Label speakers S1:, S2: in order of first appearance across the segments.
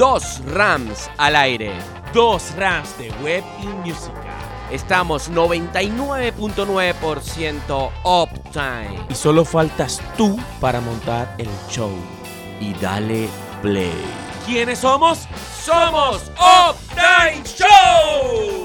S1: dos Rams al aire.
S2: Dos Rams de Web y Música.
S1: Estamos 99.9% uptime.
S2: Y solo faltas tú para montar el show.
S1: Y dale play.
S2: ¿Quiénes somos? ¡Somos Uptime Show!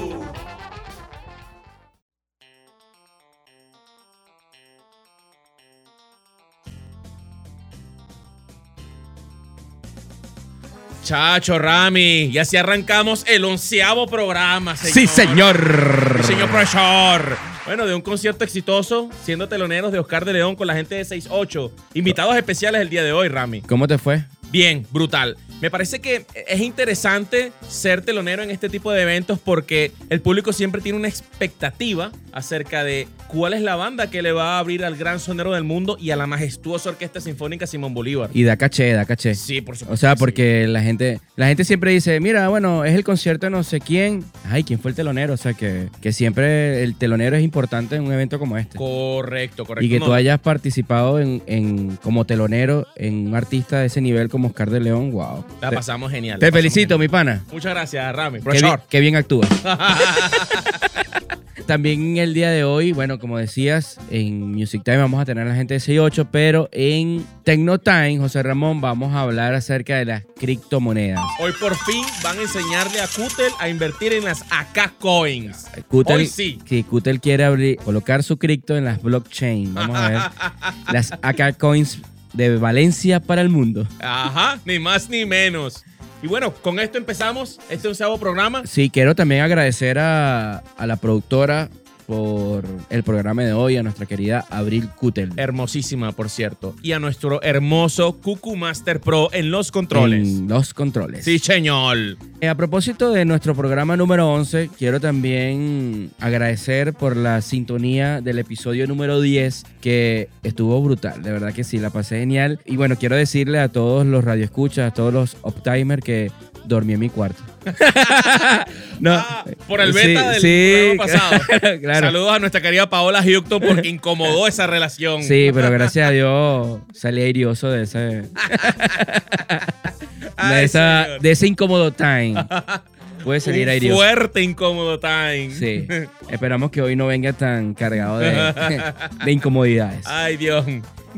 S2: Chacho, Rami, y así arrancamos el onceavo programa, señor.
S3: Sí, señor.
S2: Sí, señor profesor. Bueno, de un concierto exitoso, siendo teloneros de Oscar de León con la gente de 68. Invitados especiales el día de hoy, Rami.
S3: ¿Cómo te fue?
S2: Bien, brutal. Me parece que es interesante ser telonero en este tipo de eventos porque el público siempre tiene una expectativa acerca de cuál es la banda que le va a abrir al gran sonero del mundo y a la majestuosa Orquesta Sinfónica Simón Bolívar.
S3: Y da caché, da caché.
S2: Sí, por supuesto.
S3: O sea,
S2: sí.
S3: porque la gente, la gente siempre dice, mira, bueno, es el concierto de no sé quién. Ay, ¿quién fue el telonero? O sea, que, que siempre el telonero es importante en un evento como este.
S2: Correcto, correcto.
S3: Y que
S2: No,
S3: tú hayas participado en, en- como telonero en un artista de ese nivel como Oscar de León, wow.
S2: La pasamos genial.
S3: te
S2: pasamos
S3: felicito, mi pana.
S2: Muchas gracias, Rami.
S3: Qué bien, qué bien actúas. También el día de hoy, bueno, como decías, en Music Time vamos a tener a la gente de 68, pero en Tecno Time, José Ramón, vamos a hablar acerca de las criptomonedas.
S2: Hoy por fin van a enseñarle a Kutel a invertir en las AK Coins.
S3: Kutel,
S2: Hoy sí.
S3: Kutel quiere abrir, colocar su cripto en las blockchain. Vamos a ver. las AK Coins de Valencia para el mundo.
S2: Ajá, ni más ni menos. Y bueno, con esto empezamos este onceavo programa.
S3: Sí, quiero también agradecer a, a la productora por el programa de hoy, a nuestra querida Abril Kutel.
S2: Hermosísima, por cierto. Y a nuestro hermoso Cucu Master Pro en los controles.
S3: En los controles.
S2: Sí, señor.
S3: Eh, A propósito de nuestro programa número 11, quiero también agradecer por la sintonía del episodio número 10, que estuvo brutal, de verdad que sí, la pasé genial. Y bueno, quiero decirle a todos los radioescuchas, a todos los uptimers que dormí en mi cuarto. no,
S2: Ah, por el beta del
S3: sí,
S2: programa pasado.
S3: claro, claro.
S2: Saludos a nuestra querida Paola Houghton porque incomodó esa relación.
S3: Sí, pero gracias a Dios salí airioso de ese, de,
S2: Ay,
S3: esa,
S2: señor.
S3: de ese incómodo time. Puede salir airioso.
S2: fuerte incómodo time.
S3: Sí. Esperamos que hoy no venga tan cargado de, de incomodidades.
S2: Ay, Dios.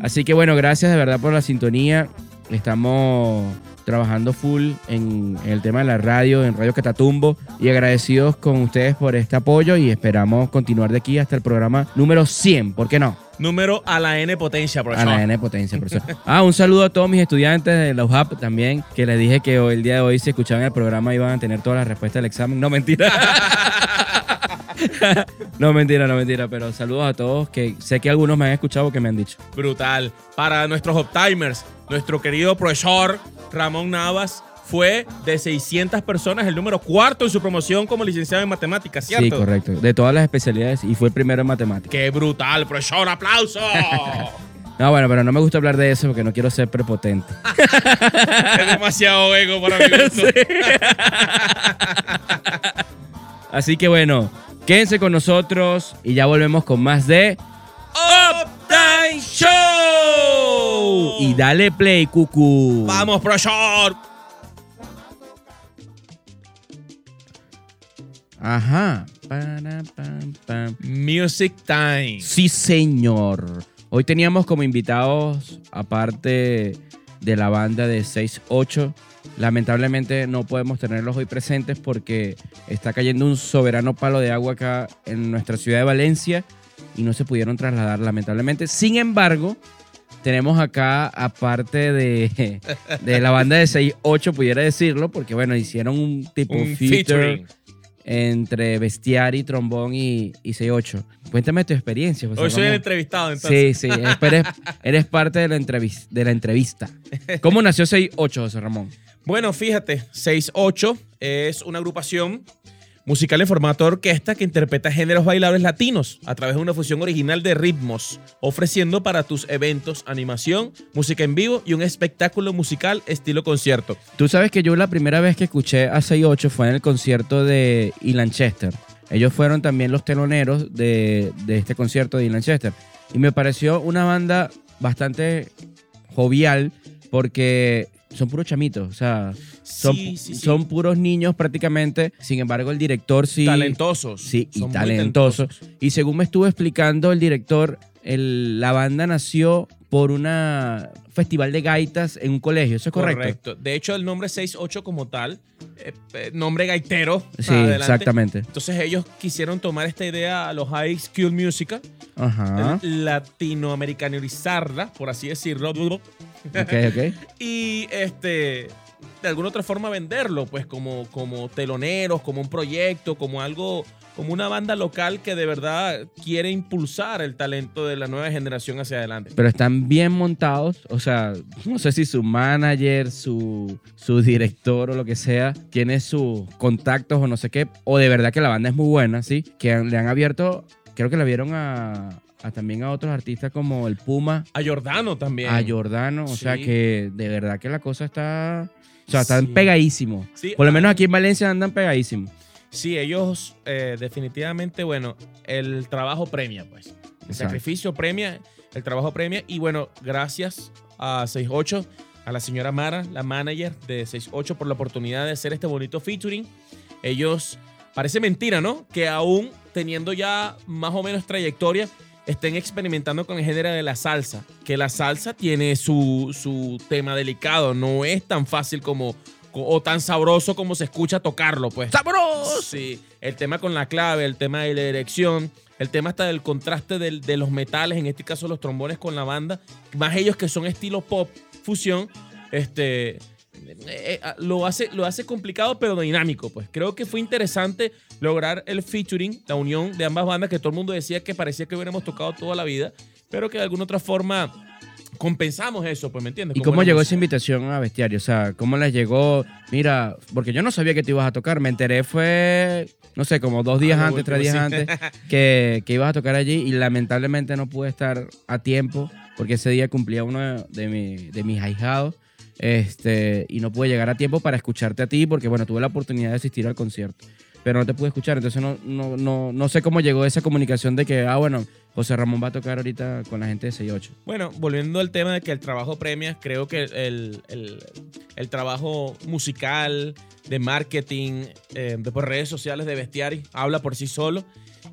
S3: Así que bueno, gracias de verdad por la sintonía. Estamos trabajando full en, en el tema de la radio, en Radio Catatumbo, y agradecidos con ustedes por este apoyo y esperamos continuar de aquí hasta el programa número 100, ¿por qué no?
S2: Número a la N potencia,
S3: A
S2: profesor.
S3: la N potencia, profesor. Ah, un saludo a todos mis estudiantes de la UJAP también, que les dije que hoy, el día de hoy, si escuchaban el programa, iban a tener todas las respuestas del examen. No, mentira. no, mentira, no, mentira. Pero saludos a todos, que sé que algunos me han escuchado que me han dicho.
S2: Brutal. Para nuestros uptimers, nuestro querido profesor Ramón Navas fue de 600 personas el número cuarto en su promoción como licenciado en matemáticas, ¿cierto?
S3: Sí, correcto. De todas las especialidades y fue el primero en matemáticas.
S2: ¡Qué brutal, profesor! ¡Aplauso!
S3: No, bueno, pero no me gusta hablar de eso porque no quiero ser prepotente.
S2: es demasiado ego para mi gusto.
S3: Así que bueno, quédense con nosotros y ya volvemos con más de
S2: Uptime Show.
S3: Y dale play, cucu.
S2: ¡Vamos!
S3: Ajá. Para, pam, pam.
S2: Music Time.
S3: Sí, señor. Hoy teníamos como invitados, aparte de la banda de 6-8, lamentablemente no podemos tenerlos hoy presentes porque está cayendo un soberano palo de agua acá en nuestra ciudad de Valencia y no se pudieron trasladar, lamentablemente. Sin embargo, tenemos acá, aparte de, de la banda de 6-8, pudiera decirlo, porque bueno, hicieron un tipo
S2: Un
S3: feature
S2: featuring.
S3: entre bestiari, trombón y, y 6-8. Cuéntame tu experiencia. José
S2: Hoy soy el entrevistado, entonces.
S3: Sí, sí, es- eres, eres parte de la, de la entrevista. ¿Cómo nació 6-8, José Ramón?
S2: Bueno, fíjate, 6-8 es una agrupación musical en formato de orquesta que interpreta géneros bailables latinos a través de una fusión original de ritmos, ofreciendo para tus eventos animación, música en vivo y un espectáculo musical estilo concierto.
S3: Tú sabes que yo la primera vez que escuché a 6-8 fue en el concierto de Ilan Chester. Ellos fueron también los teloneros de, de este concierto de Ilan Chester. Y me pareció una banda bastante jovial porque son puros chamitos. O sea, Son,
S2: Sí, sí, sí.
S3: son puros niños prácticamente. Sin embargo, el director sí.
S2: talentosos.
S3: Sí, y talentosos. Y según me estuvo explicando el director, el- la banda nació por una festival de gaitas en un colegio. ¿Eso es correcto?
S2: De hecho, el nombre 6-8 como tal, eh, eh, nombre gaitero.
S3: Sí,
S2: adelante.
S3: exactamente.
S2: Entonces ellos quisieron tomar esta idea a los High School Musical,
S3: Ajá.
S2: latinoamericanizarla, por así decirlo,
S3: Ok, ok.
S2: y este de alguna otra forma venderlo, pues como, como teloneros, como un proyecto, como algo, como una banda local que de verdad quiere impulsar el talento de la nueva generación hacia adelante.
S3: Pero están bien montados. O sea, no sé si su manager, su, su director o lo que sea, tiene sus contactos o no sé qué. O de verdad que la banda es muy buena, ¿sí? Que han- le han abierto, creo que la vieron a, a también a otros artistas como el Puma,
S2: A Jordano también.
S3: a Jordano. O sea que de verdad que la cosa está... O sea, están
S2: Sí.
S3: pegadísimos.
S2: Sí,
S3: Por lo menos aquí en Valencia andan pegadísimos.
S2: Sí, ellos eh, definitivamente, bueno, el trabajo premia, pues. El
S3: Exacto.
S2: sacrificio premia, el trabajo premia. Y bueno, gracias a 68, a la señora Mara, la manager de 68, por la oportunidad de hacer este bonito featuring. Ellos, parece mentira, ¿no? Que aún teniendo ya más o menos trayectoria, estén experimentando con el género de la salsa. Que la salsa tiene su, su tema delicado, no es tan fácil como o tan sabroso como se escucha tocarlo, pues.
S3: ¡Sabroso!
S2: Sí, el tema con la clave, el tema de la dirección, el tema hasta del contraste del- de los metales, en este caso los trombones con la banda, más ellos que son estilo pop, fusión, este, eh, eh, lo, hace, lo hace complicado pero dinámico, pues. Creo que fue interesante lograr el featuring, la unión de ambas bandas que todo el mundo decía que parecía que hubiéramos tocado toda la vida, pero que de alguna otra forma compensamos eso, pues, ¿me entiendes?
S3: ¿Y cómo llegó esa invitación a Bestiario? O sea, ¿cómo les llegó? Mira, porque yo no sabía que te ibas a tocar. Me enteré fue, no sé, como dos días
S2: Ah,
S3: antes, tres días
S2: sí.
S3: antes, que, que ibas a tocar allí y lamentablemente no pude estar a tiempo porque ese día cumplía uno de, mi- de mis ahijados este, y no pude llegar a tiempo para escucharte a ti porque, bueno, tuve la oportunidad de asistir al concierto. Pero no te pude escuchar, entonces no, no, no, no sé cómo llegó esa comunicación de que, ah, bueno, José Ramón va a tocar ahorita con la gente de 68.
S2: Bueno, volviendo al tema de que el trabajo premia, creo que el, el- el trabajo musical, de marketing, eh, de por redes sociales de Bestiari, habla por sí solo.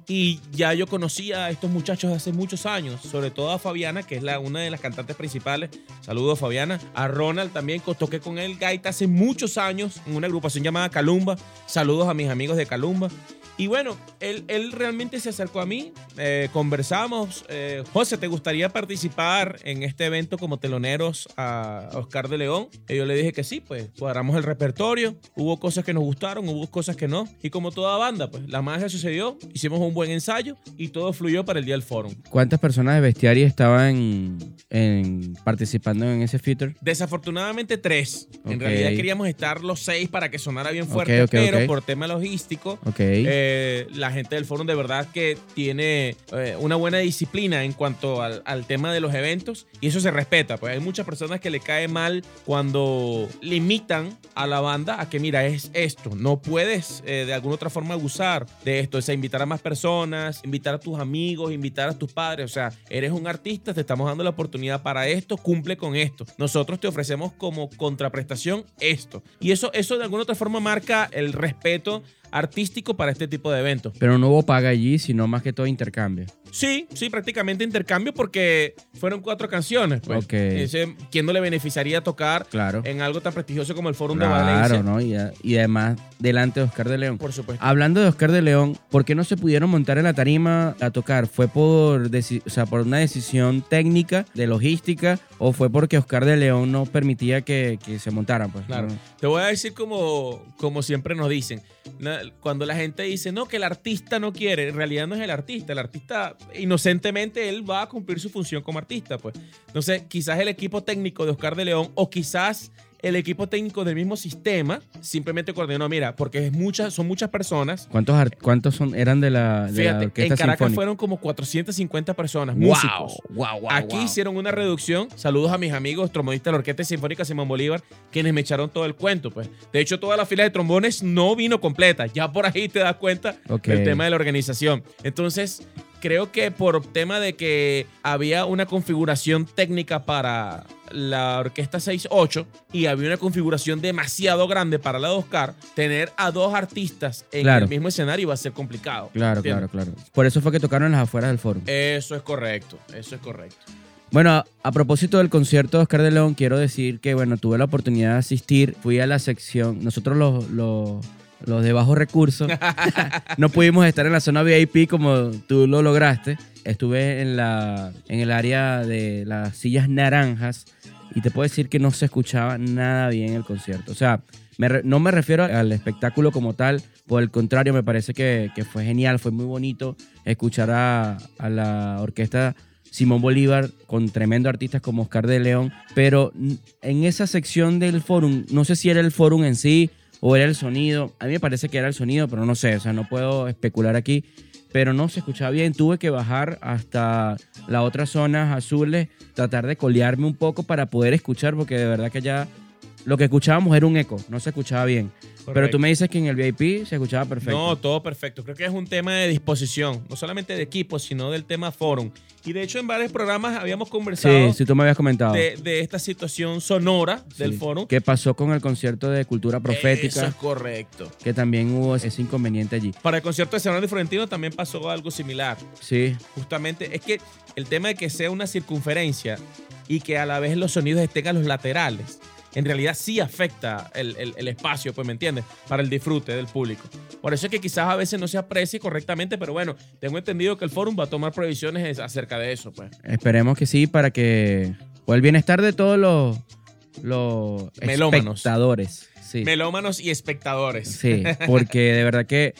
S2: Y ya yo conocía a estos muchachos hace muchos años, sobre todo a Fabiana, que es la, una de las cantantes principales. Saludos, Fabiana. A Ronald también, toqué con él gaita hace muchos años en una agrupación llamada Calumba. Saludos a mis amigos de Calumba. Y bueno, él, él realmente se acercó a mí, eh, conversamos. eh, José, ¿te gustaría participar en este evento como teloneros a Oscar de León? Y yo le dije que sí, pues cuadramos el repertorio. Hubo cosas que nos gustaron, hubo cosas que no. Y como toda banda, pues la magia sucedió, hicimos un buen ensayo y todo fluyó para el día del fórum.
S3: ¿Cuántas personas de Bestiario estaban en, participando en ese feature?
S2: Desafortunadamente tres. En
S3: Ok.
S2: realidad queríamos estar los seis para que sonara bien fuerte, pero por tema logístico
S3: Ok.
S2: Eh, la gente del foro de verdad que tiene eh, una buena disciplina en cuanto al, tema de los eventos y eso se respeta. Pues hay muchas personas que le cae mal cuando limitan a la banda a que mira, es esto, no puedes eh, de alguna otra forma abusar de esto, o sea, invitar a más personas, invitar a tus amigos, invitar a tus padres, o sea, eres un artista, te estamos dando la oportunidad para esto, cumple con esto. Nosotros te ofrecemos como contraprestación esto. Y eso, eso de alguna otra forma marca el respeto artístico para este tipo de eventos.
S3: Pero no hubo paga allí, sino más que todo intercambio.
S2: Sí, sí, prácticamente intercambio porque fueron cuatro canciones. Pues.
S3: Ok.
S2: Ese, ¿Quién no le beneficiaría tocar
S3: Claro.
S2: en algo tan prestigioso como el Fórum de Valencia?
S3: Claro, ¿no? Y, además, delante de Oscar de León.
S2: Por supuesto.
S3: Hablando de Oscar de León, ¿por qué no se pudieron montar en la tarima a tocar? ¿Fue por, o sea, por una decisión técnica, de logística, o fue porque Oscar de León no permitía que, que se montaran? Pues,
S2: Claro.
S3: ¿no?
S2: Te voy a decir como, como siempre nos dicen. Cuando la gente dice, no, que el artista no quiere, en realidad no es el artista. El artista, inocentemente, él va a cumplir su función como artista. Pues. Entonces, quizás el equipo técnico de Oscar de León o quizás el equipo técnico del mismo sistema simplemente coordinó, mira, porque es muchas, son muchas personas.
S3: ¿Cuántos, cuántos son, eran de la, de la
S2: Fíjate, en Caracas
S3: sinfónica?
S2: fueron como 450 personas,
S3: Wow,
S2: músicos.
S3: wow, wow,
S2: Aquí hicieron una reducción. Saludos a mis amigos trombodistas de la Orquesta Sinfónica Simón Bolívar, quienes me echaron todo el cuento. Pues. De hecho, toda la fila de trombones no vino completa. Ya por ahí te das cuenta
S3: Ok.
S2: del tema de la organización. Entonces, creo que por tema de que había una configuración técnica para la orquesta 6-8 y había una configuración demasiado grande para la de Oscar, tener a dos artistas en
S3: Claro.
S2: el mismo escenario iba a ser complicado.
S3: Claro,
S2: ¿entiendes?
S3: claro, claro. Por eso fue que tocaron en las afueras del foro.
S2: Eso es correcto, eso es correcto.
S3: Bueno, a, a propósito del concierto de Oscar de León, quiero decir que, bueno, tuve la oportunidad de asistir. Fui a la sección, nosotros los, los, los de bajos recursos, no pudimos estar en la zona VIP como tú lo lograste. Estuve en, la, en el área de las sillas naranjas y te puedo decir que no se escuchaba nada bien el concierto. O sea, me re- no me refiero al espectáculo como tal, por el contrario, me parece que, que fue genial, fue muy bonito escuchar a, a la orquesta Simón Bolívar con tremendos artistas como Oscar de León, pero en esa sección del forum, no sé si era el forum en sí o era el sonido, a mí me parece que era el sonido, pero no sé, o sea, no puedo especular aquí, pero no se escuchaba bien, tuve que bajar hasta las otras zonas azules, tratar de colearme un poco para poder escuchar, porque de verdad que ya lo que escuchábamos era un eco, no se escuchaba bien. Pero tú me dices que en el VIP se escuchaba perfecto.
S2: No, todo perfecto. Creo que es un tema de disposición, no solamente de equipo, sino del tema forum. Y de hecho en varios programas habíamos conversado
S3: sí, sí, tú me habías comentado.
S2: de, de esta situación sonora del
S3: Sí.
S2: forum.
S3: ¿Qué pasó con el concierto de cultura profética?
S2: Eso es correcto.
S3: Que también hubo ese inconveniente allí.
S2: Para el concierto de Serrano y Florentino también pasó algo similar.
S3: Sí,
S2: Justamente es que el tema de que sea una circunferencia y que a la vez los sonidos estén a los laterales, en realidad sí afecta el, el- el espacio, pues me entiendes, para el disfrute del público. Por eso es que quizás a veces no se aprecie correctamente, pero bueno, tengo entendido que el forum va a tomar previsiones acerca de eso, pues.
S3: esperemos que sí para que... Por el bienestar de todos los, los
S2: Melómanos.
S3: espectadores. Sí.
S2: Melómanos y espectadores.
S3: Sí, porque de verdad que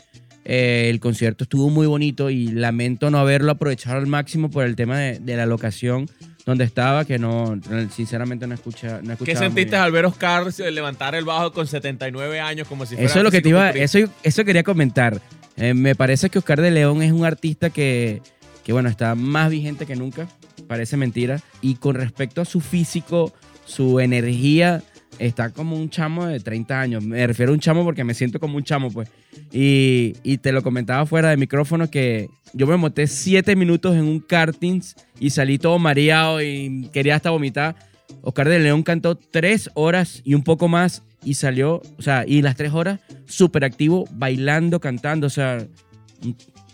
S3: eh, el concierto estuvo muy bonito y lamento no haberlo aprovechado al máximo por el tema de, de la locación donde estaba, que no, sinceramente no escucha, no
S2: ¿Qué sentiste al ver Oscar levantar el bajo con 79 años como si fuera
S3: Eso es lo que te iba, eso, eso quería comentar. Eh, me parece que Oscar de León es un artista que, que, bueno, está más vigente que nunca, parece mentira. Y con respecto a su físico, su energía, está como un chamo de 30 años. Me refiero a un chamo porque me siento como un chamo, pues. Y, y te lo comentaba fuera de micrófono que yo me monté 7 minutos en un kartings y salí todo mareado y quería hasta vomitar. Oscar de León cantó 3 horas y un poco más y salió, o sea, y las 3 horas súper activo, bailando, cantando, o sea,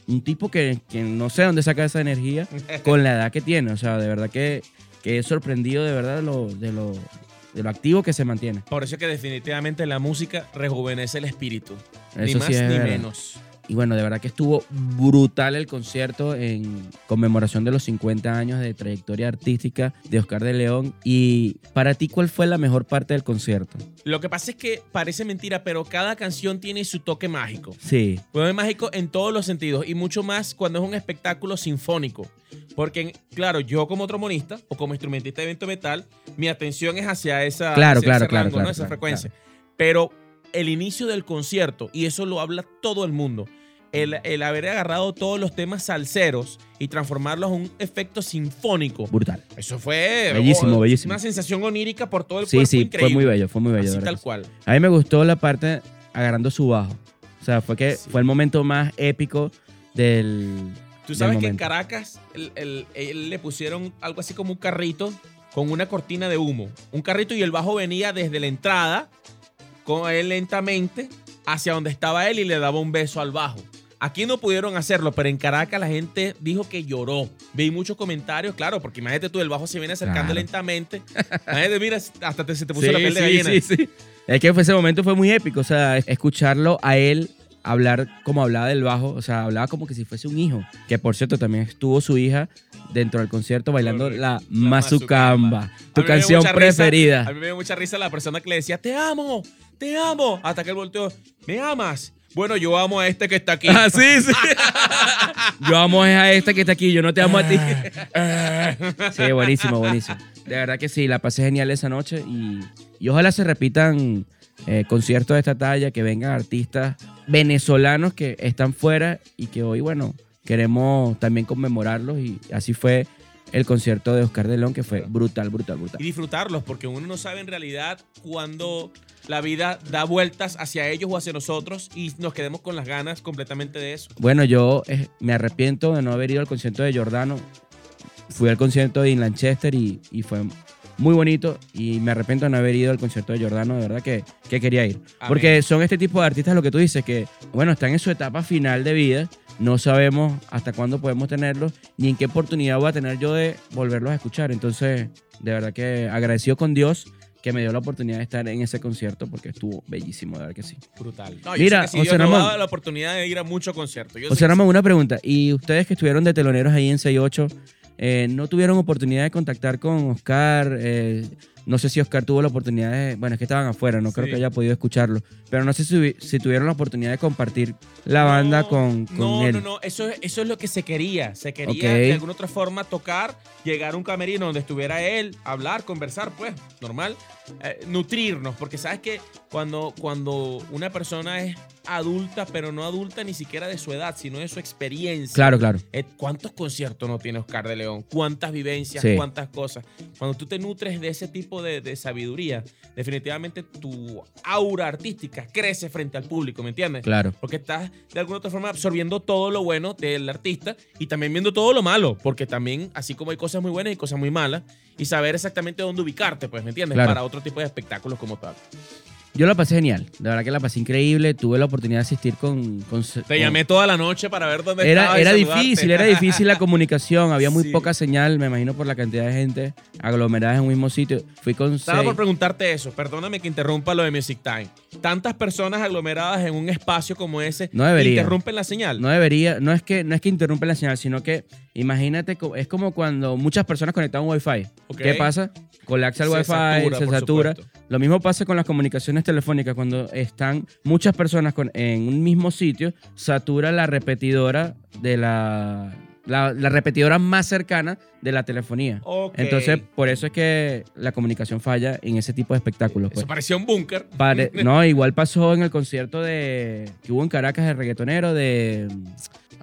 S3: un, tipo que, que no sé dónde saca esa energía con la edad que tiene, o sea, de verdad que, que he sorprendido de verdad lo, de, lo, de lo activo que se mantiene.
S2: Por eso es que definitivamente la música rejuvenece el espíritu. ni más
S3: sí es
S2: ni
S3: verdad.
S2: menos.
S3: Y bueno, de verdad que estuvo brutal el concierto en conmemoración de los 50 años de trayectoria artística de Oscar de León. Y para ti, ¿cuál fue la mejor parte del concierto?
S2: Lo que pasa es que parece mentira, pero cada canción tiene su toque mágico.
S3: Sí,
S2: es mágico en todos los sentidos y mucho más cuando es un espectáculo sinfónico. Porque, claro, yo como trombonista o como instrumentista de evento metal, mi atención es hacia esa,
S3: Claro,
S2: hacia
S3: claro,
S2: ese
S3: claro,
S2: rango, ¿no?
S3: claro,
S2: esa
S3: claro,
S2: frecuencia. Pero el inicio del concierto, y eso lo habla todo el mundo, el, el haber agarrado todos los temas salseros y transformarlos en un efecto sinfónico.
S3: brutal.
S2: Eso fue
S3: Bellísimo,
S2: oh,
S3: bellísimo.
S2: una sensación onírica por todo el
S3: Sí,
S2: cuerpo
S3: sí,
S2: increíble.
S3: fue muy bello, fue muy bello.
S2: Así tal
S3: sí.
S2: cual.
S3: A mí me gustó la parte agarrando su bajo. O sea, fue que
S2: Sí.
S3: fue el momento más épico del.
S2: Tú
S3: del
S2: sabes que en. Caracas el- el- le pusieron algo así como un carrito con una cortina de humo. Un carrito y el bajo venía desde la entrada con él lentamente hacia donde estaba él y le daba un beso al bajo. Aquí no pudieron hacerlo, pero en Caracas la gente dijo que lloró. Vi muchos comentarios, claro, porque imagínate tú, el bajo se viene acercando
S3: Claro.
S2: lentamente. Imagínate, mira, hasta te, se te puso
S3: Sí,
S2: la piel de
S3: sí,
S2: gallina.
S3: sí, sí. Es que ese momento fue muy épico. O sea, escucharlo a él hablar como hablaba del bajo. O sea, hablaba como que si fuese un hijo. Que por cierto, también estuvo su hija dentro del concierto bailando
S2: Correcto.
S3: la Mazucamba. Tu canción
S2: risa-
S3: preferida.
S2: a mí me dio mucha risa la persona que le decía, te amo, te amo. Hasta que él volteó, ¿me amas? Bueno, yo amo a este que está aquí.
S3: Ah, sí, sí. yo amo a esta que está aquí, yo no te amo a ti. sí, buenísimo, buenísimo. De verdad que sí, la pasé genial esa noche y, y ojalá se repitan eh, conciertos de esta talla, que vengan artistas venezolanos que están fuera y que hoy, bueno, queremos también conmemorarlos y así fue el concierto de Oscar de León, que fue brutal, brutal, brutal.
S2: y disfrutarlos, porque uno no sabe en realidad cuándo la vida da vueltas hacia ellos o hacia nosotros y nos quedemos con las ganas completamente de eso.
S3: Bueno, yo eh, me arrepiento de no haber ido al concierto de Giordano. Fui al concierto de Lanchester y, y fue muy bonito y me arrepiento de no haber ido al concierto de Giordano, de verdad que, que quería ir.
S2: Amén.
S3: Porque son este tipo de artistas, lo que tú dices, que, bueno, están en su etapa final de vida, no sabemos hasta cuándo podemos tenerlos, ni en qué oportunidad voy a tener yo de volverlos a escuchar. Entonces, de verdad que agradecido con Dios que me dio la oportunidad de estar en ese concierto porque estuvo bellísimo, de verdad que sí.
S2: Brutal. No,
S3: Mira,
S2: yo sé que sí,
S3: José
S2: Dios nos
S3: Ramón.
S2: ha dado la oportunidad de ir a muchos conciertos. Yo sé
S3: José Ramón, una pregunta. ¿Y ustedes que estuvieron de teloneros ahí en 68, eh, no tuvieron oportunidad de contactar con Oscar? Eh, no sé si Oscar tuvo la oportunidad de... Bueno, es que estaban afuera, no creo que haya podido escucharlo. Pero no sé si, si tuvieron la oportunidad de compartir la banda
S2: No,
S3: con, con
S2: no,
S3: él.
S2: No, no, eso, es- eso es lo que se quería. Se quería de alguna otra forma tocar, llegar a un camerino donde estuviera él, hablar, conversar, pues, normal. Eh, nutrirnos, porque sabes que cuando, cuando una persona es adulta, pero no adulta ni siquiera de su edad, sino de su experiencia.
S3: Claro, claro.
S2: Eh, ¿Cuántos conciertos no tiene Oscar de León? ¿Cuántas vivencias?
S3: Sí.
S2: ¿Cuántas cosas? Cuando tú te nutres de ese tipo de, de sabiduría, definitivamente tu aura artística crece frente al público, ¿me entiendes?
S3: Claro.
S2: Porque estás de alguna otra forma absorbiendo todo lo bueno del artista y también viendo todo lo malo, porque también, así como hay cosas muy buenas y cosas muy malas, y saber exactamente dónde ubicarte, pues, ¿me entiendes?
S3: Claro.
S2: Para otro tipo de espectáculos como tal.
S3: Yo la pasé genial. De verdad que la pasé increíble. Tuve la oportunidad de asistir con... con
S2: Te
S3: con-
S2: llamé toda la noche para ver dónde
S3: Era, era difícil, era difícil la comunicación. Había muy
S2: Sí.
S3: poca señal, me imagino, por la cantidad de gente aglomerada en un mismo sitio. Fui con
S2: Estaba
S3: seis-
S2: por preguntarte eso, perdóname que interrumpa lo de Music Time. Tantas personas aglomeradas en un espacio como ese
S3: No debería.
S2: interrumpen la señal.
S3: No debería, no es que no es que interrumpen la señal, sino que imagínate, es como cuando muchas personas conectan un Wi-Fi. ¿Qué pasa? Colapsa el
S2: Se
S3: Wi-Fi,
S2: satura,
S3: se satura.
S2: supuesto.
S3: Lo mismo pasa con las comunicaciones telefónicas. Cuando están muchas personas con- en un mismo sitio, satura la repetidora de la, la, la repetidora más cercana de la telefonía. Entonces, por eso es que la comunicación falla en ese tipo de espectáculos.
S2: Eso
S3: pues.
S2: parecía un búnker.
S3: Pare- no, igual pasó en el concierto de que hubo en Caracas de reggaetonero de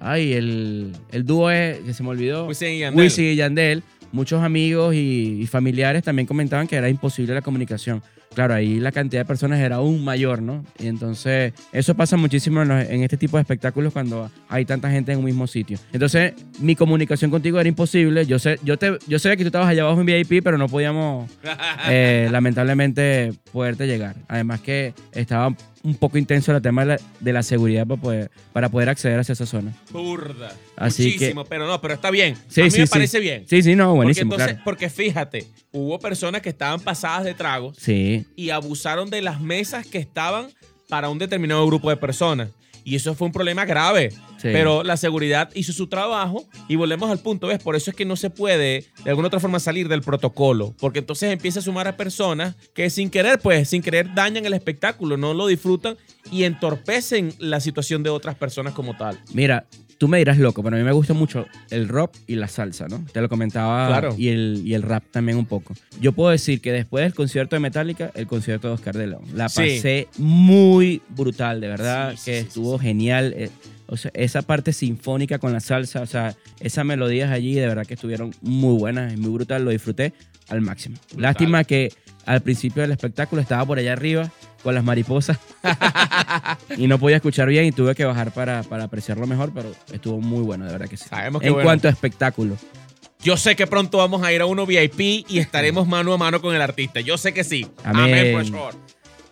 S3: ay, el, el dúo es, que se me olvidó.
S2: Wisin y Yandel.
S3: Wisin y Yandel. Muchos amigos y, y familiares también comentaban que era imposible la comunicación. Claro, ahí la cantidad de personas era aún mayor, ¿no? Y entonces, eso pasa muchísimo en, los- en este tipo de espectáculos cuando hay tanta gente en un mismo sitio. Entonces, mi comunicación contigo era imposible. Yo sé, yo te, yo sabía que tú estabas allá abajo en VIP, pero no podíamos eh, lamentablemente poderte llegar. Además que estaba un poco intenso el tema de la, de la seguridad para poder, para poder acceder hacia esa zona.
S2: Burda.
S3: Así
S2: Muchísimo, pero no, pero está bien.
S3: Sí,
S2: a mí
S3: sí,
S2: me
S3: sí.
S2: parece bien.
S3: Sí, sí, no,
S2: porque
S3: buenísimo,
S2: entonces,
S3: claro.
S2: porque fíjate, hubo personas que estaban pasadas de tragos
S3: Sí,
S2: y abusaron de las mesas que estaban para un determinado grupo de personas. Y eso fue un problema grave.
S3: Sí.
S2: Pero la seguridad hizo su trabajo y volvemos al punto, ¿ves? Por eso es que no se puede de alguna otra forma salir del protocolo. Porque entonces empieza a sumar a personas que sin querer, pues, sin querer dañan el espectáculo, no lo disfrutan y entorpecen la situación de otras personas como tal.
S3: Mira, tú me dirás loco, pero a mí me gusta mucho el rock y la salsa, ¿no? Te lo comentaba.
S2: Claro.
S3: Y el, y el rap también un poco. Yo puedo decir que después del concierto de Metallica, el concierto de Oscar de León. La
S2: Sí.
S3: pasé muy brutal, de verdad,
S2: Sí, sí,
S3: que
S2: sí,
S3: estuvo genial. Eh, O sea, esa parte sinfónica con la salsa, o sea, esas melodías allí, de verdad que estuvieron muy buenas y muy brutal. Lo disfruté al máximo.
S2: Brutal.
S3: Lástima que al principio del espectáculo estaba por allá arriba con las mariposas y no podía escuchar bien y tuve que bajar para, para apreciarlo mejor, pero estuvo muy bueno, de verdad que sí.
S2: Sabemos que
S3: en
S2: bueno.
S3: cuanto a espectáculo.
S2: Yo sé que pronto vamos a ir a uno VIP y estaremos mano a mano con el artista. Yo sé que sí.
S3: Amén.
S2: profesor.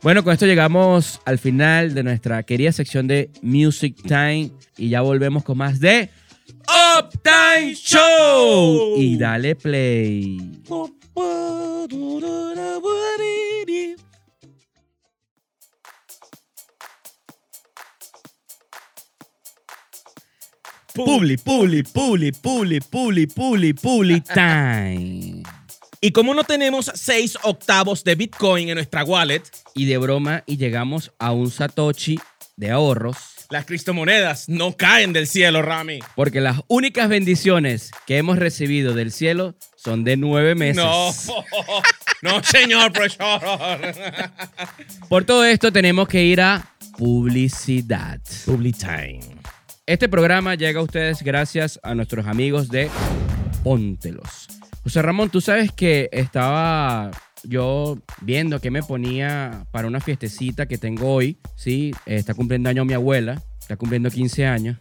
S3: Bueno, con esto llegamos al final de nuestra querida sección de Music Time y ya volvemos con más de Uptime Show. Y dale play. Publi, publi, publi, publi, publi, publi, publi time.
S2: Y como no tenemos seis octavos de Bitcoin en nuestra wallet,
S3: Y de broma, y llegamos a un Satoshi de ahorros.
S2: Las criptomonedas no caen del cielo, Rami.
S3: Porque las únicas bendiciones que hemos recibido del cielo son de nueve meses.
S2: No, no, señor profesor.
S3: Por todo esto tenemos que ir a publicidad.
S2: Public time.
S3: Este programa llega a ustedes gracias a nuestros amigos de Póntelos. José Ramón, tú sabes que estaba yo viendo que me ponía para una fiestecita que tengo hoy, sí, eh, está cumpliendo año mi abuela, está cumpliendo 15 años.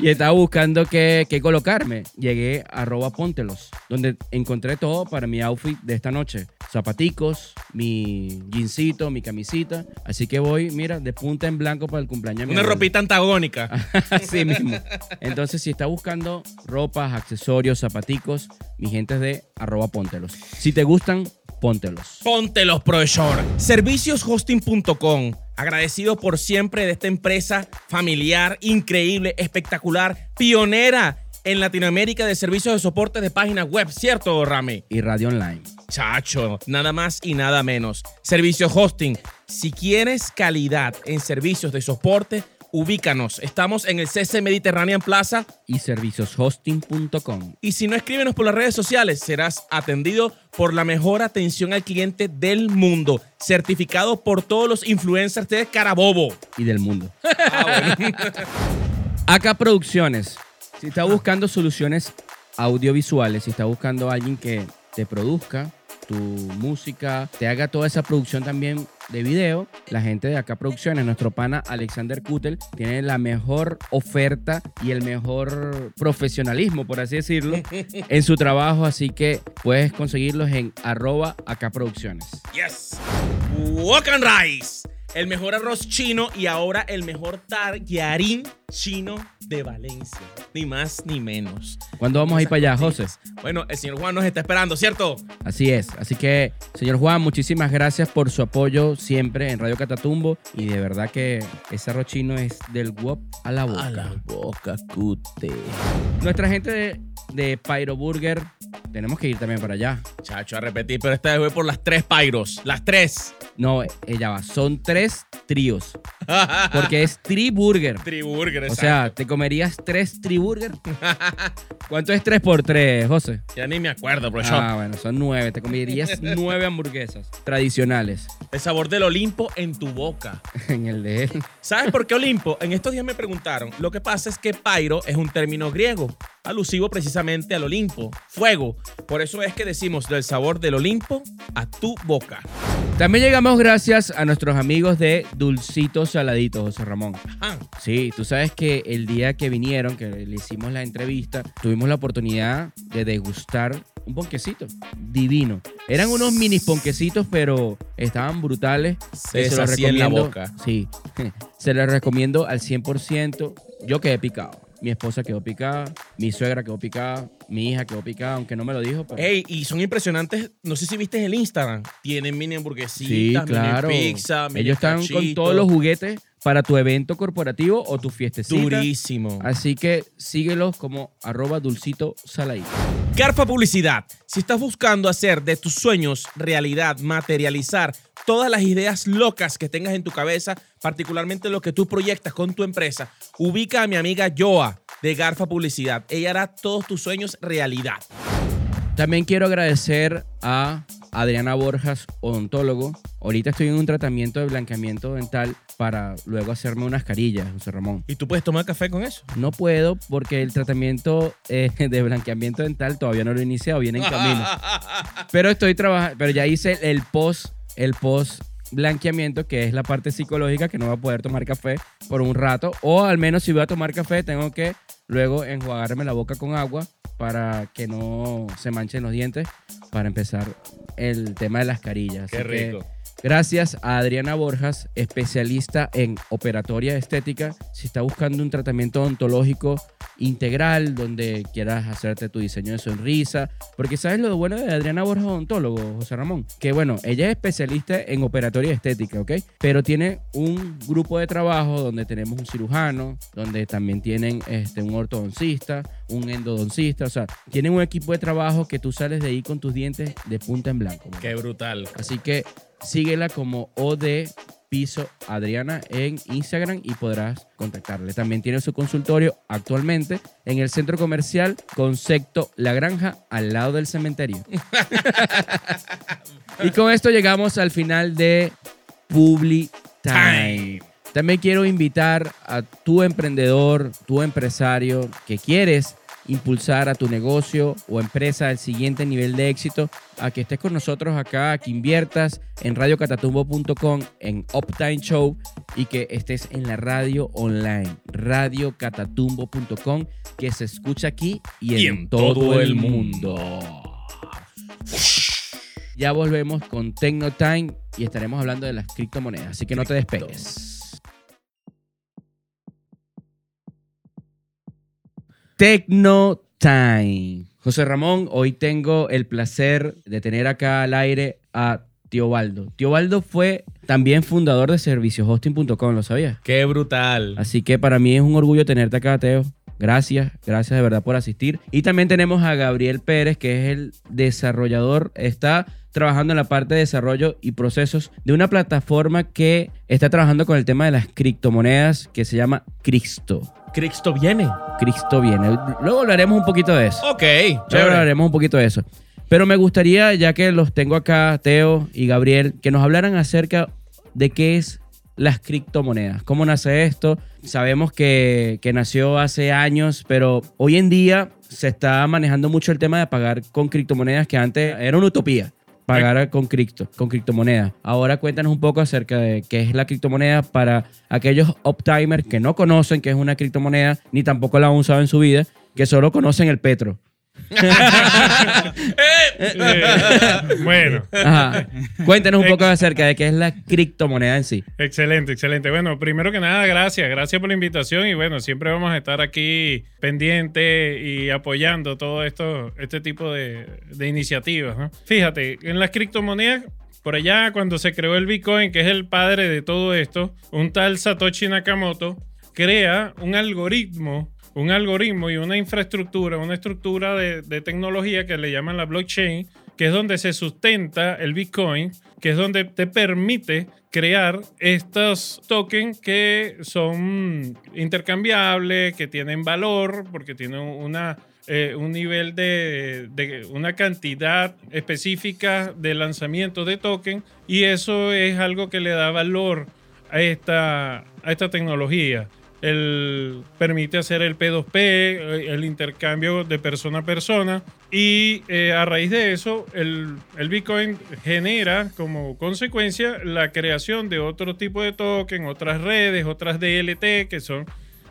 S3: Y estaba buscando qué, qué colocarme. Llegué a arroba Póntelos, donde encontré todo para mi outfit de esta noche. Zapaticos, mi jeansito, mi camisita. Así que voy, mira, de punta en blanco para el cumpleaños.
S2: Una ropita antagónica.
S3: Así mismo. Entonces, si está buscando ropas, accesorios, zapaticos, mi gente es de arroba póntelos. Si te gustan, póntelos.
S2: Póntelos, profesor. Servicioshosting.com. Agradecido por siempre de esta empresa familiar, increíble, espectacular, pionera en Latinoamérica de servicios de soporte de páginas web, ¿cierto, Rami?
S3: Y Radio Online.
S2: Chacho, nada más y nada menos. Servicio Hosting. Si quieres calidad en servicios de soporte, ubícanos. Estamos en el CC Mediterranean Plaza
S3: Y servicioshosting.com.
S2: y si no escríbenos por las redes sociales, serás atendido por la mejor atención al cliente del mundo, certificado por todos los influencers de Carabobo.
S3: Y del mundo. Acá Producciones. Si está buscando soluciones audiovisuales, si está buscando a alguien que te produzca tu música, te haga toda esa producción también de video, la gente de Acá Producciones, nuestro pana Alexander Kutel, tiene la mejor oferta y el mejor profesionalismo, por así decirlo, en su trabajo, así que puedes conseguirlos en arroba Acá Producciones.
S2: Yes. Wok and Rice. El mejor arroz chino y ahora el mejor tallarín chino de Valencia. Ni más ni menos.
S3: ¿Cuándo vamos a ir para allá, José?
S2: Bueno, el señor Juan nos está esperando, ¿cierto?
S3: Así es. Así que, señor Juan, muchísimas gracias por su apoyo siempre en Radio Catatumbo. Y de verdad que ese arroz chino es del WOP a la boca.
S2: boca, cute.
S3: Nuestra gente de, de Pyro Burger, tenemos que ir también para allá.
S2: Chacho, a repetir, pero esta vez voy por las tres pyros. Las tres.
S3: No, ella va. Son tres tríos. Porque es Tri Burger.
S2: Triburger,
S3: O sea, ¿te comerías tres Tri Burger? ¿Cuánto es tres por tres, José?
S2: ya ni me acuerdo, profesor.
S3: Ah, bueno, son nueve. Te comerías nueve hamburguesas tradicionales
S2: El sabor del Olimpo en tu boca.
S3: en el de él.
S2: ¿Sabes por qué Olimpo? En estos días me preguntaron. Lo que pasa es que Pyro es un término griego, alusivo precisamente al Olimpo, fuego. Por eso es que decimos del sabor del Olimpo a tu boca.
S3: También llegamos gracias a nuestros amigos de Dulcitos Saladitos, José Ramón.
S2: Ajá.
S3: Sí, tú sabes que el día que vinieron, que le hicimos la entrevista, tuvimos la oportunidad de degustar un ponquecito divino. Eran unos mini ponquecitos, pero estaban brutales.
S2: Se
S3: Eh, los
S2: deshacía en la
S3: recomiendo-
S2: boca.
S3: Sí, se los recomiendo al 100%. Yo quedé picado. Mi esposa quedó picada, mi suegra quedó picada, mi hija quedó picada, aunque no me lo dijo. Pero...
S2: Ey, y son impresionantes. No sé si viste el Instagram. Tienen mini
S3: Sí,
S2: hamburguesitas,
S3: claro.
S2: mini pizza, mini
S3: Ellos están con todos los juguetes para tu evento corporativo o tu fiestecita.
S2: Durísimo.
S3: Así que síguelos como arroba dulcito saladito.
S2: Garfa Publicidad. Si estás buscando hacer de tus sueños realidad, materializar todas las ideas locas que tengas en tu cabeza, particularmente lo que tú proyectas con tu empresa, ubica a mi amiga Joa de Garfa Publicidad. Ella hará todos tus sueños realidad.
S3: También quiero agradecer a Adriana Borjas, odontólogo. Ahorita estoy en un tratamiento de blanqueamiento dental para luego hacerme unas carillas, José Ramón.
S2: ¿Y tú puedes tomar café con eso?
S3: No puedo porque el tratamiento eh, de blanqueamiento dental todavía no lo he iniciado, viene en camino. Pero estoy trabajando, pero ya hice el post, el post blanqueamiento, que es la parte psicológica, que no va a poder tomar café por un rato. O al menos si voy a tomar café, tengo que luego enjuagarme la boca con agua para que no se manchen los dientes, para empezar el tema de las carillas.
S2: Qué
S3: Así
S2: rico.
S3: Gracias a Adriana Borjas, especialista en operatoria estética. Si está buscando un tratamiento odontológico integral, donde quieras hacerte tu diseño de sonrisa, porque sabes lo bueno de Adriana Borjas, odontólogo, José Ramón, que bueno, ella es especialista en operatoria estética, ¿ok? Pero tiene un grupo de trabajo donde tenemos un cirujano, donde también tienen este, un ortodoncista, un endodoncista, o sea, tienen un equipo de trabajo que tú sales de ahí con tus dientes de punta en blanco. ¿no?
S2: Qué brutal.
S3: Así que síguela como OD Piso Adriana en Instagram y podrás contactarle. También tiene su consultorio actualmente en el centro comercial Concepto La Granja al lado del cementerio. y con esto llegamos al final de Publi Time. También quiero invitar a tu emprendedor, tu empresario que quieres impulsar a tu negocio o empresa al siguiente nivel de éxito, a que estés con nosotros acá, a que inviertas en radiocatatumbo.com, en Uptime Show y que estés en la radio online, radiocatatumbo.com, que se escucha aquí y en, todo, el mundo. Ya volvemos con Tecnotime y estaremos hablando de las criptomonedas, así que no te despegues. Tecnotime. José Ramón, hoy tengo el placer de tener acá al aire a Tío Baldo. Tío Baldo fue también fundador de servicioshosting.com, ¿lo sabías?
S2: Qué brutal.
S3: Así que para mí es un orgullo tenerte acá, Teo. Gracias, gracias de verdad por asistir. Y también tenemos a Gabriel Pérez, que es el desarrollador, está trabajando en la parte de desarrollo y procesos de una plataforma que está trabajando con el tema de las criptomonedas que se llama Cristo.
S2: Cristo viene.
S3: Cristo viene. Luego hablaremos un poquito de eso.
S2: Ok,
S3: Luego hablaremos un poquito de eso. Pero me gustaría, ya que los tengo acá, Teo y Gabriel, que nos hablaran acerca de qué es las criptomonedas. ¿Cómo nace esto? Sabemos que, que nació hace años, pero hoy en día se está manejando mucho el tema de pagar con criptomonedas que antes era una utopía. Pagar con cripto, con criptomonedas. Ahora cuéntanos un poco acerca de qué es la criptomoneda para aquellos uptimers que no conocen qué es una criptomoneda, ni tampoco la han usado en su vida, que solo conocen el petro.
S4: Bueno,
S3: Ajá. Cuéntanos un poco acerca de qué es la criptomoneda en sí.
S4: excelente, excelente. Bueno, primero que nada, gracias, gracias por la invitación y bueno, siempre vamos a estar aquí pendientes y apoyando todo esto, este tipo de, de iniciativas. ¿no? Fíjate, en las criptomonedas, por allá cuando se creó el Bitcoin, que es el padre de todo esto, un tal Satoshi Nakamoto crea un algoritmo un algoritmo y una infraestructura, una estructura de, tecnología que le llaman la blockchain, que es donde se sustenta el Bitcoin, que es donde te permite crear estos tokens que son intercambiables, que tienen valor, porque tienen una, eh, un nivel de, de una cantidad específica de lanzamiento de token, y eso es algo que le da valor a esta, a esta tecnología el, permite hacer el P2P, el intercambio de persona a persona. Y eh, a raíz de eso, el, el, Bitcoin genera como consecuencia la creación de otro tipo de token, otras redes, otras DLT, que, son,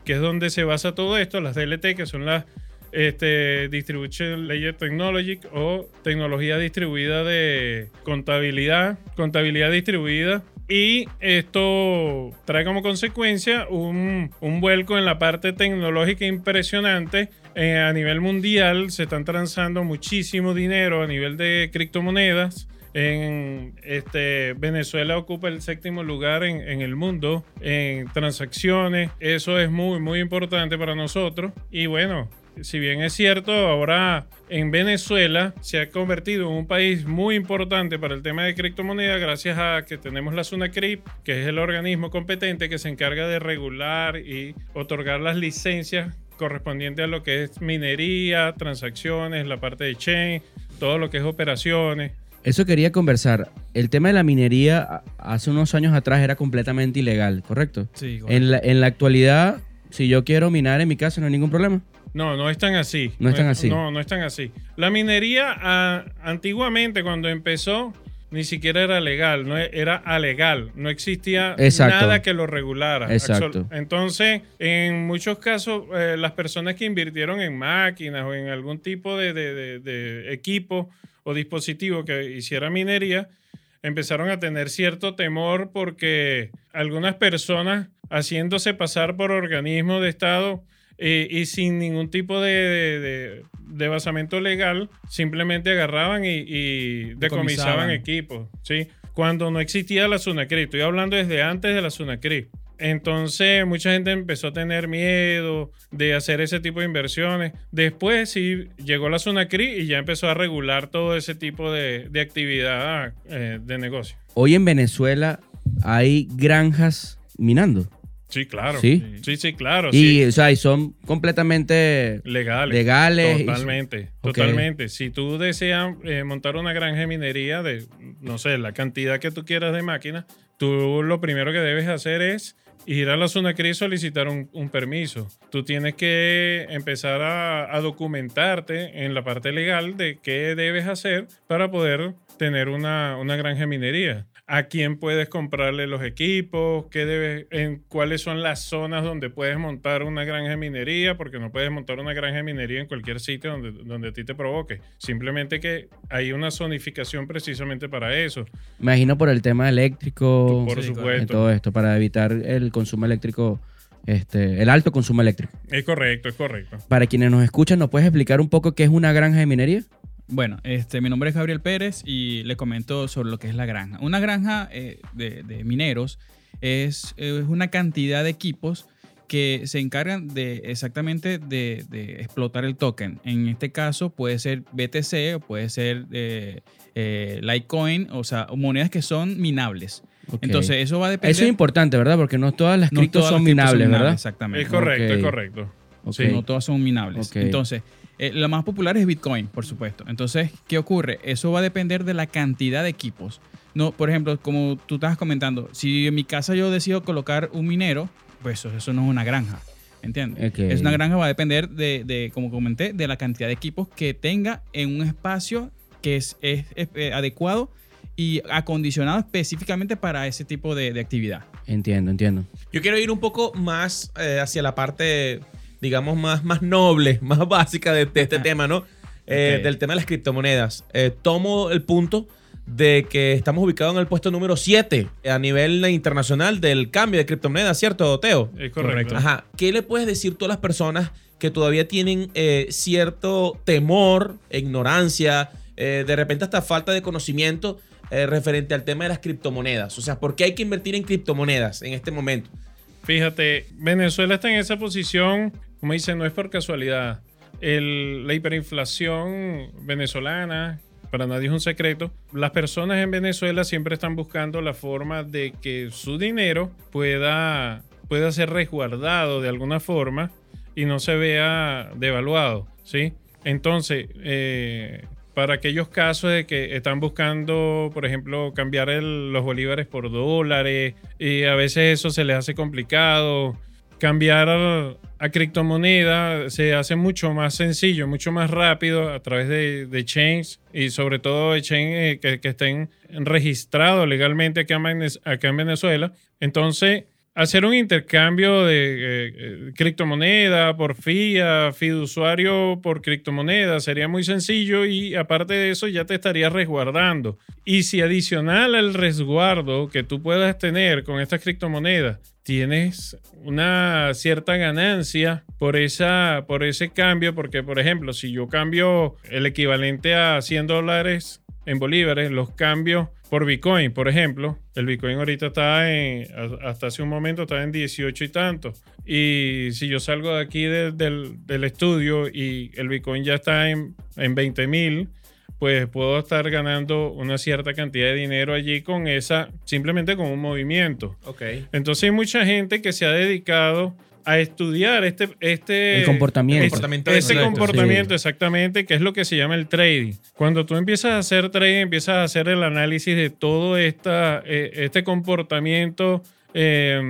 S4: que es donde se basa todo esto, las DLT, que son las este, Distribution Layer Technology o tecnología distribuida de contabilidad, contabilidad distribuida y esto trae como consecuencia un, un, vuelco en la parte tecnológica impresionante. Eh, a nivel mundial se están transando muchísimo dinero a nivel de criptomonedas. En este, Venezuela ocupa el séptimo lugar en, en, el mundo en transacciones. Eso es muy, muy importante para nosotros. Y bueno, si bien es cierto, ahora en Venezuela se ha convertido en un país muy importante para el tema de criptomonedas gracias a que tenemos la SUNACRIP, que es el organismo competente que se encarga de regular y otorgar las licencias correspondientes a lo que es minería, transacciones, la parte de chain, todo lo que es operaciones.
S3: Eso quería conversar. El tema de la minería hace unos años atrás era completamente ilegal, ¿correcto?
S4: Sí.
S3: Correcto. En, la, en la actualidad, si yo quiero minar en mi casa, no hay ningún problema.
S4: No, no es tan así.
S3: No es tan así.
S4: No, no es tan así. La minería a, antiguamente cuando empezó ni siquiera era legal, no era alegal, no existía
S3: Exacto.
S4: nada que lo regulara.
S3: Exacto.
S4: Entonces, en muchos casos, eh, las personas que invirtieron en máquinas o en algún tipo de, de, de, de equipo o dispositivo que hiciera minería, empezaron a tener cierto temor porque algunas personas haciéndose pasar por organismos de Estado eh, y sin ningún tipo de, de, de, de, basamento legal, simplemente agarraban y, y decomisaban equipos, ¿sí? Cuando no existía la SUNACRI, estoy hablando desde antes de la SUNACRI. Entonces mucha gente empezó a tener miedo de hacer ese tipo de inversiones. Después sí llegó la SUNACRI y ya empezó a regular todo ese tipo de, de actividad eh, de negocio.
S3: Hoy en Venezuela hay granjas minando.
S4: Sí, claro.
S3: Sí,
S4: sí, sí claro.
S3: Y,
S4: sí.
S3: o sea, y son completamente
S4: legales.
S3: legales
S4: Totalmente, totalmente. Si tú deseas eh, montar una granja de minería de, no sé, la cantidad que tú quieras de máquinas, tú lo primero que debes hacer es ir a la Sunacri y solicitar un, un permiso. Tú tienes que empezar a, a documentarte en la parte legal de qué debes hacer para poder tener una, una granja de minería. A quién puedes comprarle los equipos, qué debes, en cuáles son las zonas donde puedes montar una granja de minería, porque no puedes montar una granja de minería en cualquier sitio donde, donde a ti te provoque. Simplemente que hay una zonificación precisamente para eso.
S3: Me imagino por el tema eléctrico.
S4: Por
S3: y
S4: supuesto.
S3: todo esto, para evitar el consumo eléctrico, este, el alto consumo eléctrico.
S4: Es correcto, es correcto.
S3: Para quienes nos escuchan, ¿nos puedes explicar un poco qué es una granja de minería?
S5: Bueno, este, mi nombre es Gabriel Pérez y le comento sobre lo que es la granja. Una granja eh, de, de mineros es, es una cantidad de equipos que se encargan de exactamente de, de explotar el token. En este caso puede ser BTC o puede ser eh, eh, Litecoin, o sea, monedas que son minables. Entonces eso va a depender.
S3: Eso es importante, ¿verdad? Porque no todas las
S5: no
S3: criptos
S5: todas
S3: son
S5: las
S3: minables, ¿verdad?
S5: Exactamente.
S4: Es correcto, es correcto. Sí.
S5: No todas son minables. Entonces, eh, la más popular es Bitcoin, por supuesto. Entonces, ¿qué ocurre? Eso va a depender de la cantidad de equipos. No, por ejemplo, como tú estabas comentando, si en mi casa yo decido colocar un minero, pues eso, eso no es una granja. ¿Entiendes?
S3: Ok.
S5: Es una granja va a depender de, de, como comenté, de la cantidad de equipos que tenga en un espacio que es, es- es, eh, adecuado y acondicionado específicamente para ese tipo de, de actividad.
S3: Entiendo, entiendo.
S2: Yo quiero ir un poco más eh, hacia la parte, digamos, más, más noble, más básica de, de este tema, ¿no? Eh. Del tema de las criptomonedas. Eh, tomo el punto de que estamos ubicados en el puesto número 7 a nivel internacional del cambio de criptomonedas, ¿cierto, Teo?
S4: Es correcto.
S2: Ajá. ¿Qué le puedes decir tú a las personas que todavía tienen eh, cierto temor, ignorancia, eh, de repente hasta falta de conocimiento eh, referente al tema de las criptomonedas? O sea, ¿por qué hay que invertir en criptomonedas en este momento?
S4: Fíjate, Venezuela está en esa posición, como dice, no es por casualidad. La hiperinflación venezolana, para nadie es un secreto, las personas en Venezuela siempre están buscando la forma de que su dinero pueda, pueda ser resguardado de alguna forma y no se vea devaluado, ¿sí? Entonces, eh, para aquellos casos de que están buscando, por ejemplo, cambiar los bolívares por dólares y a veces eso se les hace complicado, cambiar a, criptomoneda se hace mucho más sencillo, mucho más rápido a través de, chains y sobre todo de chains eh, que, que estén registrados legalmente acá acá en Venezuela. Entonces, hacer un intercambio de eh, eh, criptomoneda por FIA, fiduciario por criptomoneda, sería muy sencillo y aparte de eso ya te estaría resguardando. Y si adicional al resguardo que tú puedas tener con estas criptomonedas, tienes una cierta ganancia por, esa, por ese cambio, porque por ejemplo, si yo cambio el equivalente a 100 dólares en bolívares, los cambio por Bitcoin, por ejemplo. El Bitcoin ahorita está en, hasta hace un momento estaba en 18 y tanto. Y si yo salgo de aquí de- del, del estudio y el Bitcoin ya está en, en 20 mil, pues puedo estar ganando una cierta cantidad de dinero allí con esa, simplemente con un movimiento.
S2: Ok.
S4: Entonces hay mucha gente que se ha dedicado a estudiar este, este
S3: El comportamiento.
S4: ese-
S2: Comportamiento
S4: ese
S2: del
S4: comportamiento
S3: sí.
S4: exactamente, que es lo que se llama el trading. Cuando tú empiezas a hacer trading, empiezas a hacer el análisis de todo esta, eh, este comportamiento eh,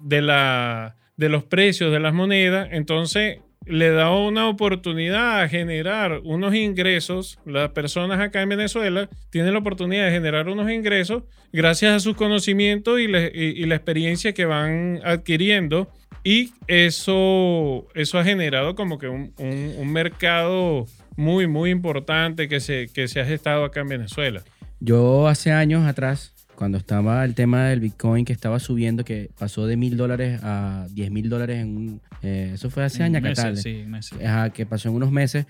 S4: de, la, de los precios de las monedas, entonces le da una oportunidad a generar unos ingresos. Las personas acá en Venezuela tienen la oportunidad de generar unos ingresos gracias a sus conocimientos y, la experiencia que van adquiriendo. Y eso, eso ha generado como que un mercado muy, muy importante que se, que se ha gestado acá en Venezuela.
S3: Yo hace años atrás, cuando estaba el tema del Bitcoin que estaba subiendo, que pasó de mil dólares a diez mil dólares en un... eh, eso fue hace años,
S5: sí, meses.
S3: Ajá, que pasó en unos meses.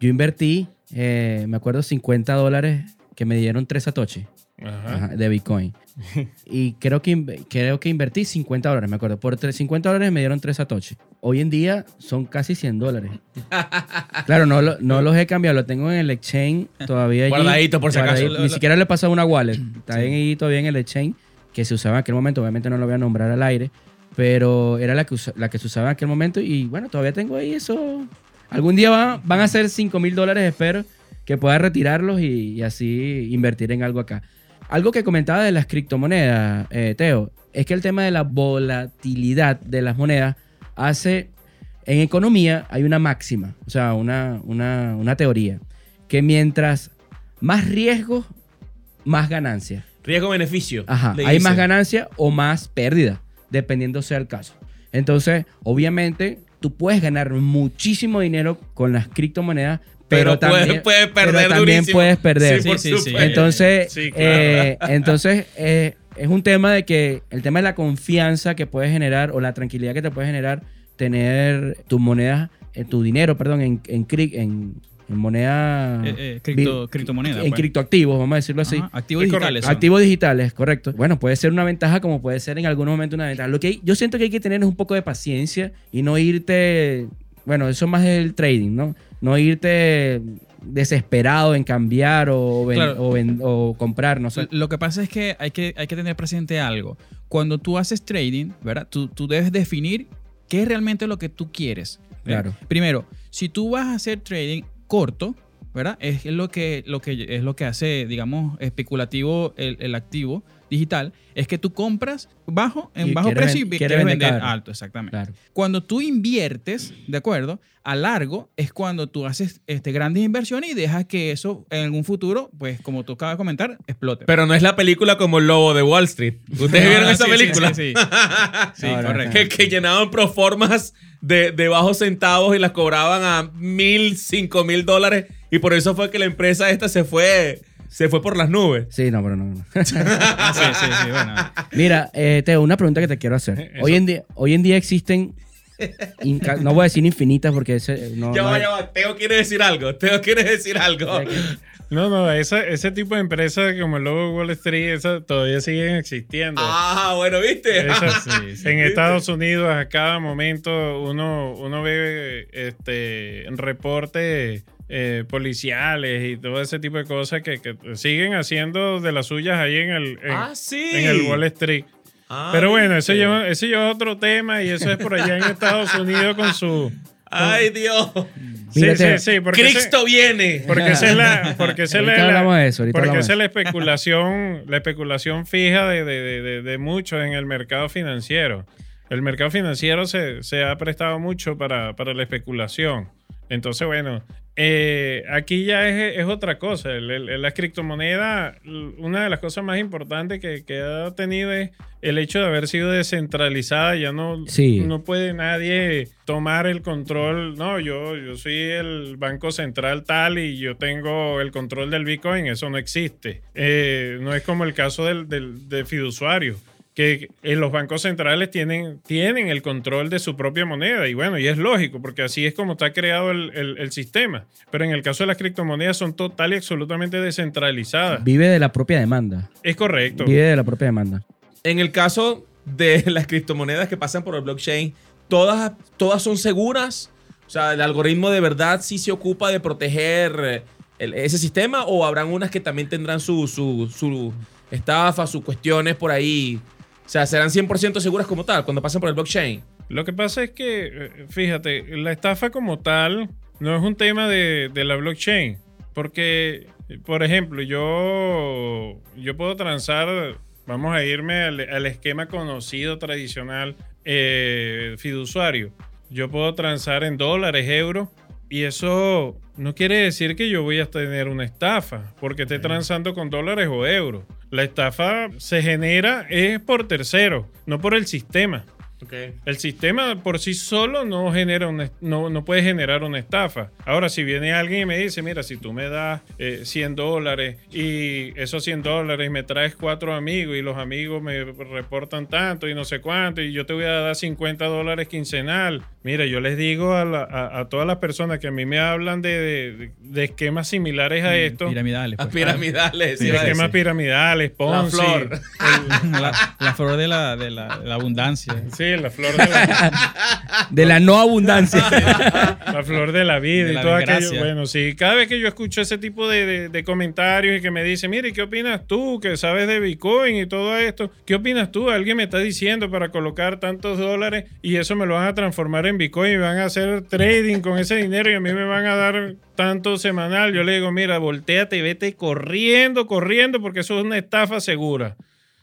S3: Yo invertí, eh, me acuerdo, 50 dólares que me dieron tres satoshi
S4: Ajá.
S3: ajá, de Bitcoin. y creo que, creo que invertí 50 dólares, me acuerdo. Por tres- 50 dólares me dieron tres satoshi. Hoy en día son casi 100 dólares. claro, no, lo- no los he cambiado, lo tengo en el exchange todavía. allí.
S2: Guardadito, por si acaso.
S3: Guardadito. Ni siquiera le he pasado una wallet. Está ahí todavía en el exchange que se usaba en aquel momento. Obviamente no lo voy a nombrar al aire, pero era la que, usa- la que se usaba en aquel momento. Y bueno, todavía tengo ahí eso. Algún día va- van a ser 5 mil dólares, espero, que pueda retirarlos y, y así invertir en algo acá. algo que comentaba de las criptomonedas, eh, Teo, es que el tema de la volatilidad de las monedas hace, en economía hay una máxima, o sea, una, una, una teoría, que mientras más riesgos, más ganancias.
S2: Riesgo-beneficio.
S3: Ajá, hay más ganancia o más pérdida, dependiendo sea el caso. Entonces, obviamente, tú puedes ganar muchísimo dinero con las criptomonedas, pero,
S2: Pero,
S3: también,
S2: puedes
S3: pero
S2: perder
S3: también
S2: durísimo.
S3: puedes perder.
S2: Sí, por
S5: Sí, sí.
S3: Entonces,
S4: Sí, claro.
S3: eh, entonces eh, es un tema de que el tema de la confianza que puedes generar o la tranquilidad que te puede generar tener tus monedas, eh, tu dinero, perdón, en, en, en, en moneda.
S5: Eh, eh, cripto- criptomoneda,
S3: En
S5: pues.
S3: criptoactivos, vamos a decirlo así.
S5: Ajá, Activos
S4: Es
S5: digitales.
S3: Activos digitales, correcto. Bueno, puede ser una ventaja como puede ser en algunos momentos una ventaja. Lo que hay- yo siento que hay que tener es un poco de paciencia y no irte, bueno, eso más es el trading, ¿no? No irte desesperado en cambiar o, ven-
S5: Claro.
S3: o, ven- o comprar, no sé.
S5: Lo que pasa es que hay, que hay que tener presente algo. Cuando tú haces trading, ¿verdad? Tú, tú debes definir qué es realmente lo que tú quieres. ¿verdad?
S3: Claro.
S5: Primero, si tú vas a hacer trading corto, ¿verdad? Es lo que, lo que, es lo que hace, digamos, especulativo el, el activo digital, es que tú compras bajo, en
S3: Y
S5: bajo
S3: quieres
S5: precio y
S3: quieres
S5: quieres
S3: vender
S5: alto, exactamente.
S3: Claro.
S5: Cuando tú inviertes, ¿de acuerdo? A largo es cuando tú haces este, grandes inversiones y dejas que eso en algún futuro, pues como tú acabas de comentar, explote.
S2: Pero no es la película como El Lobo de Wall Street. ¿Ustedes
S5: No,
S2: vieron
S5: no,
S2: esa
S5: sí,
S2: película?
S5: Sí, sí. Sí,
S3: No, no,
S5: correcto.
S2: que, que llenaban proformas de, de bajos centavos y las cobraban a mil, cinco mil dólares. Y por eso fue que la empresa esta se fue, se fue por las nubes.
S3: Sí, no, pero no. no.
S5: Ah, sí, sí, sí, bueno.
S3: Mira, eh, Teo, una pregunta que te quiero hacer.
S4: Eso.
S3: Hoy en día, hoy en día existen, inca- no voy a decir infinitas porque ese, no,
S2: ya
S3: no
S2: va,
S3: hay-
S2: ya va. Teo quiere decir algo. Teo quiere decir algo.
S4: No, no, esa- ese tipo de empresas como el logo Wall Street, esas todavía siguen existiendo.
S2: Ah, bueno, ¿viste?
S4: Esas-
S5: Sí, sí.
S4: En Estados Unidos a cada momento uno, uno ve este reportes eh, policiales y todo ese tipo de cosas que, que siguen haciendo de las suyas ahí en el, en,
S2: ah, sí.
S4: en el Wall Street.
S2: Ah,
S4: Pero bueno, eso lleva, eso lleva otro tema y eso es por allá en Estados Unidos con su...
S2: Ay, Dios.
S4: Sí,
S3: Mira,
S4: sí,
S3: Teo.
S4: sí, porque
S2: Cristo viene.
S4: Porque esa es la, porque es la-
S3: eso,
S4: porque es especulación, la especulación fija de, de- de- de- de muchos en el mercado financiero. El mercado financiero se, se ha prestado mucho para, para la especulación. Entonces, bueno, eh, aquí ya es, es otra cosa. El- el- la criptomoneda, una de las cosas más importantes que, que ha tenido es el hecho de haber sido descentralizada. Ya no,
S3: Sí.
S4: no puede nadie tomar el control. No, yo, yo soy el banco central tal y yo tengo el control del Bitcoin. Eso no existe. Eh, no es como el caso del, del, del fiduciario que los bancos centrales tienen, tienen el control de su propia moneda. Y bueno, y es lógico, porque así es como está creado el, el- el sistema. Pero en el caso de las criptomonedas son total y absolutamente descentralizadas.
S3: Vive de la propia demanda.
S4: Es correcto.
S3: Vive de la propia demanda.
S2: En el caso de las criptomonedas que pasan por el blockchain, todas, todas son seguras. O sea, el algoritmo de verdad sí se ocupa de proteger eh, el- ese sistema o habrán unas que también tendrán su, su, su estafa, sus cuestiones por ahí. O sea, serán 100% seguras como tal cuando pasan por el blockchain.
S4: Lo que pasa es que, eh, fíjate, la estafa como tal no es un tema de, la blockchain. Porque, por ejemplo, yo, yo puedo transar, vamos a irme al, al esquema conocido, tradicional, eh, fiduciario. Yo puedo transar en dólares, euros, y eso no quiere decir que yo voy a tener una estafa, porque esté transando con dólares o euros. La estafa se genera es por tercero, no por el sistema. El sistema por sí solo no genera una, no, no puede generar una estafa. Ahora, si viene alguien y me dice, mira, si tú me das eh, 100 dólares y esos 100 dólares me traes cuatro amigos y los amigos me reportan tanto y no sé cuánto y yo te voy a dar 50 dólares quincenal. Mira, yo les digo a, la- a- a todas las personas que a mí me hablan de, de- de esquemas similares a esto,
S5: Piramidales. Pues.
S2: piramidales.
S4: de
S2: iba a
S4: esquemas piramidales,
S2: La
S4: Ponzi.
S2: flor.
S5: la, la flor de la, de la, de la abundancia.
S4: Sí, la flor de la,
S3: De la no abundancia.
S4: la flor de la vida
S5: De
S4: y
S5: la
S4: todo aquello. Bueno, sí, cada vez que yo escucho ese tipo de, de- de comentarios y que me dicen, mire, ¿qué opinas tú que sabes de Bitcoin y todo esto? ¿Qué opinas tú? Alguien me está diciendo para colocar tantos dólares y eso me lo van a transformar en Bitcoin y van a hacer trading con ese dinero y a mí me van a dar tanto semanal. Yo le digo, mira, volteate y vete corriendo, corriendo, porque eso es una estafa segura.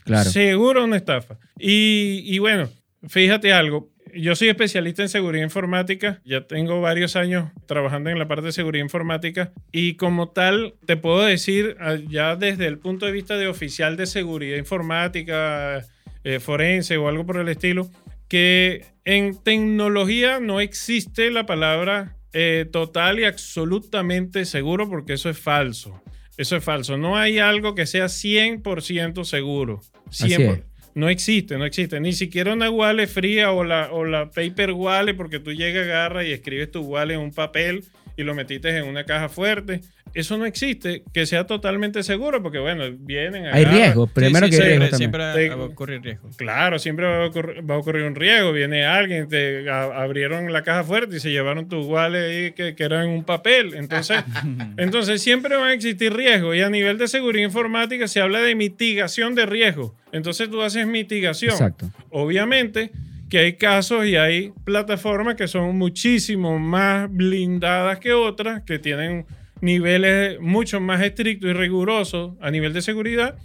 S3: Claro.
S4: Seguro una estafa. Y, y bueno, fíjate algo. Yo soy especialista en seguridad informática. Ya tengo varios años trabajando en la parte de seguridad informática. Y como tal, te puedo decir, ah, ya desde el punto de vista de oficial de seguridad informática, eh, forense o algo por el estilo, que en tecnología no existe la palabra eh, total y absolutamente seguro porque eso es falso. Eso es falso. No hay algo que sea 100% seguro.
S3: Así
S4: 100%. No existe, no existe. Ni siquiera una wallet fría o la, o la paper wallet porque tú llegas, agarras y escribes tu wallet en un papel y lo metiste en una caja fuerte. Eso no existe, que sea totalmente seguro porque, bueno, vienen
S3: Hay
S4: agarran-
S3: riesgo. Primero
S4: sí,
S3: que hay
S4: sí,
S3: riesgo
S5: siempre, siempre va a ocurrir riesgo.
S4: Claro, siempre va a, ocurrir, va a ocurrir un riesgo. Viene alguien, te a- abrieron la caja fuerte y se llevaron tus wallet ahí que, que eran un papel. Entonces, entonces siempre van a existir riesgos. Y a nivel de seguridad informática se habla de mitigación de riesgo. Entonces tú haces mitigación.
S3: Exacto.
S4: Obviamente que hay casos y hay plataformas que son muchísimo más blindadas que otras, que tienen niveles mucho más estrictos y rigurosos a nivel de seguridad,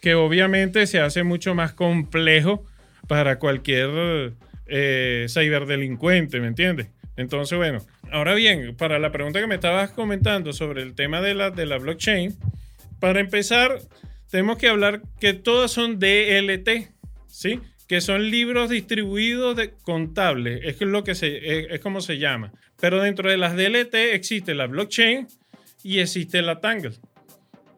S4: que obviamente se hace mucho más complejo para cualquier eh, ciberdelincuente, ¿me entiendes? Entonces, bueno, ahora bien, para la pregunta que me estabas comentando sobre el tema de la, de la blockchain, para empezar, tenemos que hablar que todas son DLT, ¿sí? Que son libros distribuidos de contables, es lo que se, es, es como se llama. Pero dentro de las DLT existe la blockchain y existe la Tangle,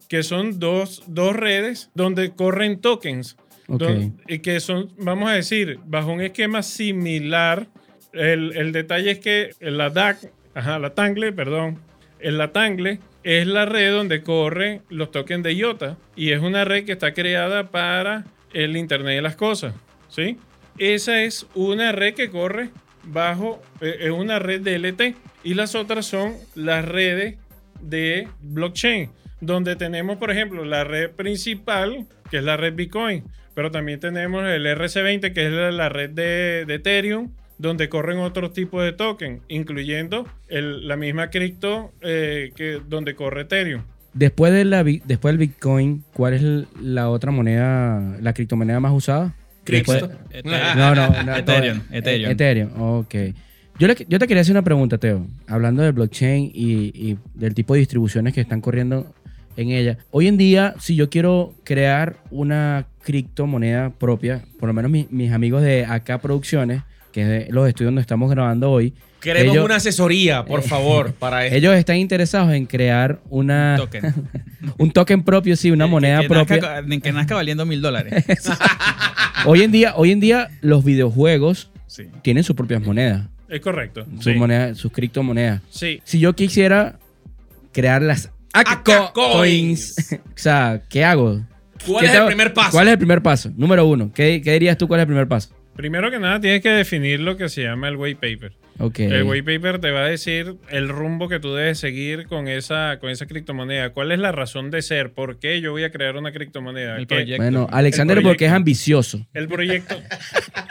S4: que son dos, dos redes donde corren tokens.
S3: Ok.
S4: don- y que son, vamos a decir, bajo un esquema similar. El, el detalle es que la DAC, ajá, la Tangle, perdón, en la Tangle es la red donde corren los tokens de IOTA y es una red que está creada para el Internet de las Cosas, ¿sí? Esa es una red que corre bajo, eh, es una red DLT y las otras son las redes de blockchain, donde tenemos, por ejemplo, la red principal, que es la red Bitcoin, pero también tenemos el RC20, que es la, red de, de Ethereum, donde corren otros tipos de token, incluyendo el- la misma cripto eh, que, donde corre Ethereum.
S3: Después, de la, después del Bitcoin, ¿cuál es la otra moneda, la criptomoneda más usada? Después-. No, no, no.
S5: Ethereum, Ethereum.
S3: Ethereum, ok. Yo, le- yo te quería hacer una pregunta, Teo. Hablando de blockchain y, y del tipo de distribuciones que están corriendo en ella. Hoy en día, si yo quiero crear una criptomoneda propia, por lo menos mi- mis amigos de AK Producciones, que es de los estudios donde estamos grabando hoy,
S2: Queremos
S3: Ellos-
S2: una asesoría, por favor, para esto.
S3: ellos están interesados en crear una,
S5: Token.
S3: un token propio, sí, una
S5: Que-
S3: moneda
S5: que
S3: propia.
S5: nazca- que nazca valiendo mil dólares.
S3: Hoy en día, hoy en día los videojuegos
S5: Sí.
S3: tienen sus propias monedas,
S4: Es correcto.
S3: sus
S4: Sí.
S3: monedas, sus criptomonedas.
S4: Sí.
S3: Si yo quisiera crear las AK coins, o sea, ¿qué hago?
S2: ¿Cuál
S3: ¿Qué
S2: es el primer paso?
S3: ¿Cuál es el primer paso? Número uno, ¿qué, qué dirías tú cuál es el primer paso?
S4: Primero que nada, tienes que definir lo que se llama el white paper. El white paper te va a decir el rumbo que tú debes seguir con esa, con esa criptomoneda. ¿Cuál es la razón de ser? ¿Por qué yo voy a crear una criptomoneda?
S5: El
S4: ¿Qué-
S5: proyecto.
S3: Bueno, Alexander
S4: El
S3: porque es ambicioso.
S4: El proyecto.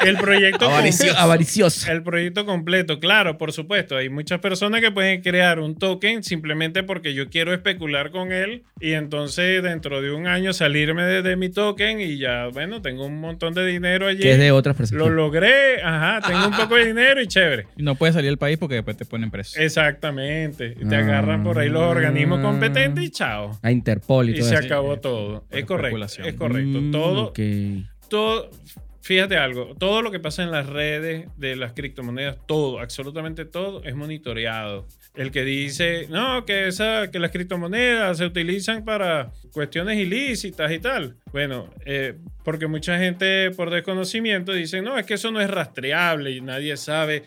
S4: El proyecto.
S2: Avaricioso.
S3: Avaricioso.
S4: El proyecto completo, claro, por supuesto. Hay muchas personas que pueden crear un token simplemente porque yo quiero especular con él y entonces dentro de un año salirme de, de mi token y ya, bueno, tengo un montón de dinero allí.
S3: Que es de otras personas.
S4: Lo logré, ajá, tengo un poco de dinero y chévere.
S5: No puedes salir del país porque después te ponen preso.
S4: Exactamente. Te
S3: Ah.
S4: agarran por ahí los organismos competentes y chao.
S3: A Interpol y,
S4: Y
S3: todo
S4: se
S3: eso.
S4: acabó todo. Es correcto. Es correcto.
S3: Mm,
S4: Todo, todo, fíjate algo, todo lo que pasa en las redes de las criptomonedas, todo, absolutamente todo es monitoreado. El que dice, no, que, esa, que las criptomonedas se utilizan para cuestiones ilícitas y tal. Bueno, eh, porque mucha gente por desconocimiento dice, no, es que eso no es rastreable y nadie sabe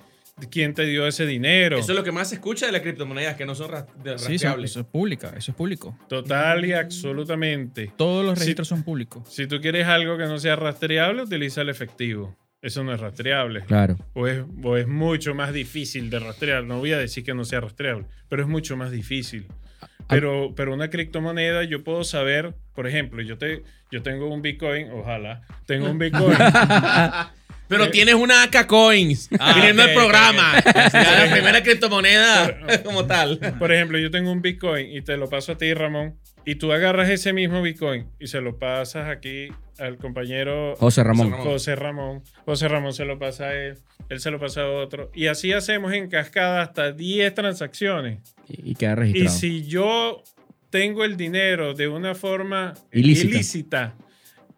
S4: quién te dio ese dinero.
S2: Eso es lo que más se escucha de las criptomonedas, que no son ras- de-
S5: Sí,
S2: rastreables.
S5: eso es pública, eso es público.
S4: Total y absolutamente.
S5: Todos los registros son públicos.
S4: Si tú quieres algo que no sea rastreable, utiliza el efectivo. eso no es rastreable.
S3: Claro.
S4: O es, o es mucho más difícil de rastrear. No voy a decir que no sea rastreable, pero es mucho más difícil. Pero, pero una criptomoneda yo puedo saber, por ejemplo, yo, te, yo tengo un Bitcoin, ojalá, tengo un Bitcoin.
S2: Pero
S4: Eh,
S2: tienes una AK Coins
S5: Ah,
S2: viniendo al programa. la primera criptomoneda como tal.
S4: Por ejemplo, yo tengo un Bitcoin y te lo paso a ti, Ramón, y tú agarras ese mismo Bitcoin y se lo pasas aquí al compañero
S3: José Ramón.
S4: José Ramón. José Ramón se lo pasa a él, él se lo pasa a otro. Y así hacemos en cascada hasta 10 transacciones.
S3: Y, y queda
S4: Y
S3: registrado.
S4: si yo tengo el dinero de una forma
S3: Ilícita.
S4: ilícita.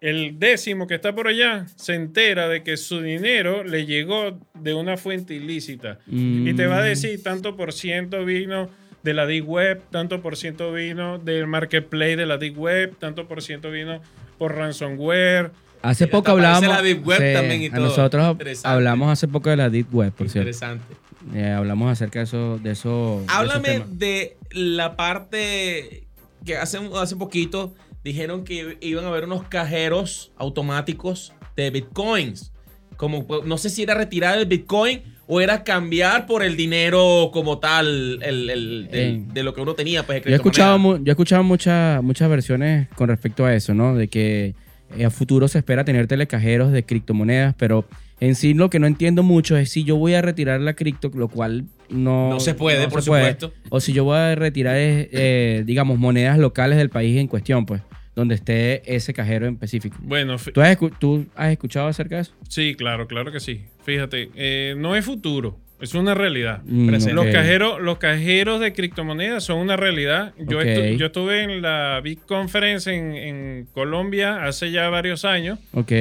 S4: El décimo que está por allá se entera de que su dinero le llegó de una fuente ilícita. Y te va a
S3: Mm.
S4: decir tanto por ciento vino de la Deep Web, tanto por ciento vino del marketplace de la Deep Web, tanto por ciento vino por ransomware.
S3: Hace poco hablábamos.
S2: la Deep Web también y
S3: a
S2: todo.
S3: nosotros hablamos hace poco de la Deep Web, por cierto.
S2: Interesante.
S3: Eh, hablamos acerca de eso. De eso de esos
S2: Háblame
S3: temas.
S2: de la parte que hace, hace poquito dijeron que iban a haber unos cajeros automáticos de bitcoins. Como, pues, no sé si era retirar el bitcoin o era cambiar por el dinero como tal el, el- de lo que uno tenía. Pues,
S3: Yo he escuchado, yo he escuchado muchas muchas versiones con respecto a eso, ¿no? De que eh, a futuro se espera tener telecajeros de criptomonedas, pero en sí lo que no entiendo mucho es si yo voy a retirar la cripto, lo cual no,
S2: No se puede,
S3: no
S2: por
S3: se puede,
S2: supuesto.
S3: O si yo voy a retirar, eh, eh, digamos, monedas locales del país en cuestión, pues, donde esté ese cajero en específico.
S4: Bueno,
S3: ¿Tú has, escu- tú has escuchado acerca de eso?
S4: sí, claro, claro que sí. Fíjate, eh, no es futuro, es una realidad.
S3: Mm.
S4: Los, cajeros, los cajeros de criptomonedas son una realidad. Yo,
S3: Ok.
S4: estu- yo estuve en la Big Conference en, en Colombia hace ya varios años.
S3: Ok.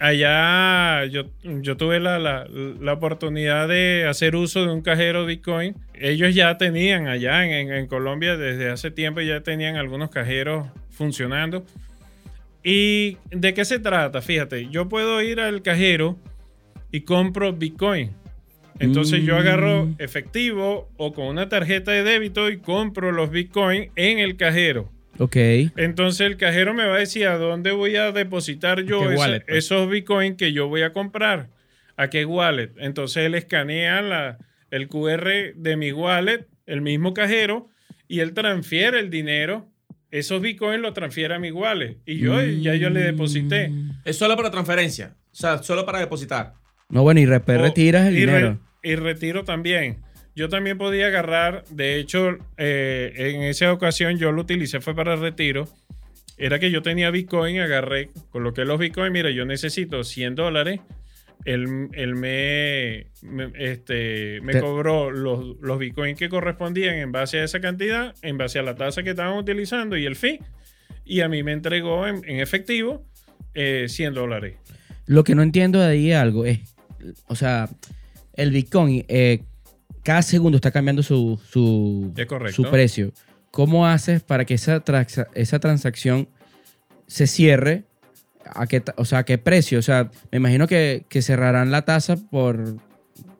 S4: Allá yo, yo tuve la, la- la oportunidad de hacer uso de un cajero Bitcoin. Ellos ya tenían allá en, en- en Colombia desde hace tiempo, ya tenían algunos cajeros funcionando. ¿Y de qué se trata? Fíjate, yo puedo ir al cajero y compro Bitcoin. Entonces yo agarro
S3: Mm.
S4: efectivo o con una tarjeta de débito y compro los Bitcoin en el cajero.
S3: Ok.
S4: Entonces el cajero me va a decir a dónde voy a depositar yo
S5: ¿Qué
S4: esa-
S5: wallet, pues?
S4: esos bitcoins que yo voy a comprar. ¿A qué wallet? Entonces él escanea la- el QR de mi wallet, el mismo cajero, y él transfiere el dinero. Esos bitcoins los transfiere a mi wallet. Y yo ya yo le deposité.
S2: Es solo para transferencia. O sea, solo para depositar.
S3: No, bueno, y después
S4: O-
S3: retiras el
S4: y re-
S3: dinero.
S4: y retiro también. Yo también podía agarrar, de hecho, eh, en esa ocasión yo lo utilicé, fue para retiro. Era que yo tenía Bitcoin, agarré, coloqué los Bitcoin, mira, yo necesito 100 dólares. Él, él me, me- este, me cobró los, los Bitcoin que correspondían en base a esa cantidad, en base a la tasa que estaban utilizando y el fee. Y a mí me entregó en, en efectivo eh, 100 dólares.
S3: Lo que no entiendo de ahí algo es, o sea, el Bitcoin eh, cada segundo está cambiando su, su, su precio. ¿Cómo haces para que esa transacción se cierre? ¿A qué, o sea, ¿a qué precio? O sea, me imagino que, que cerrarán la tasa por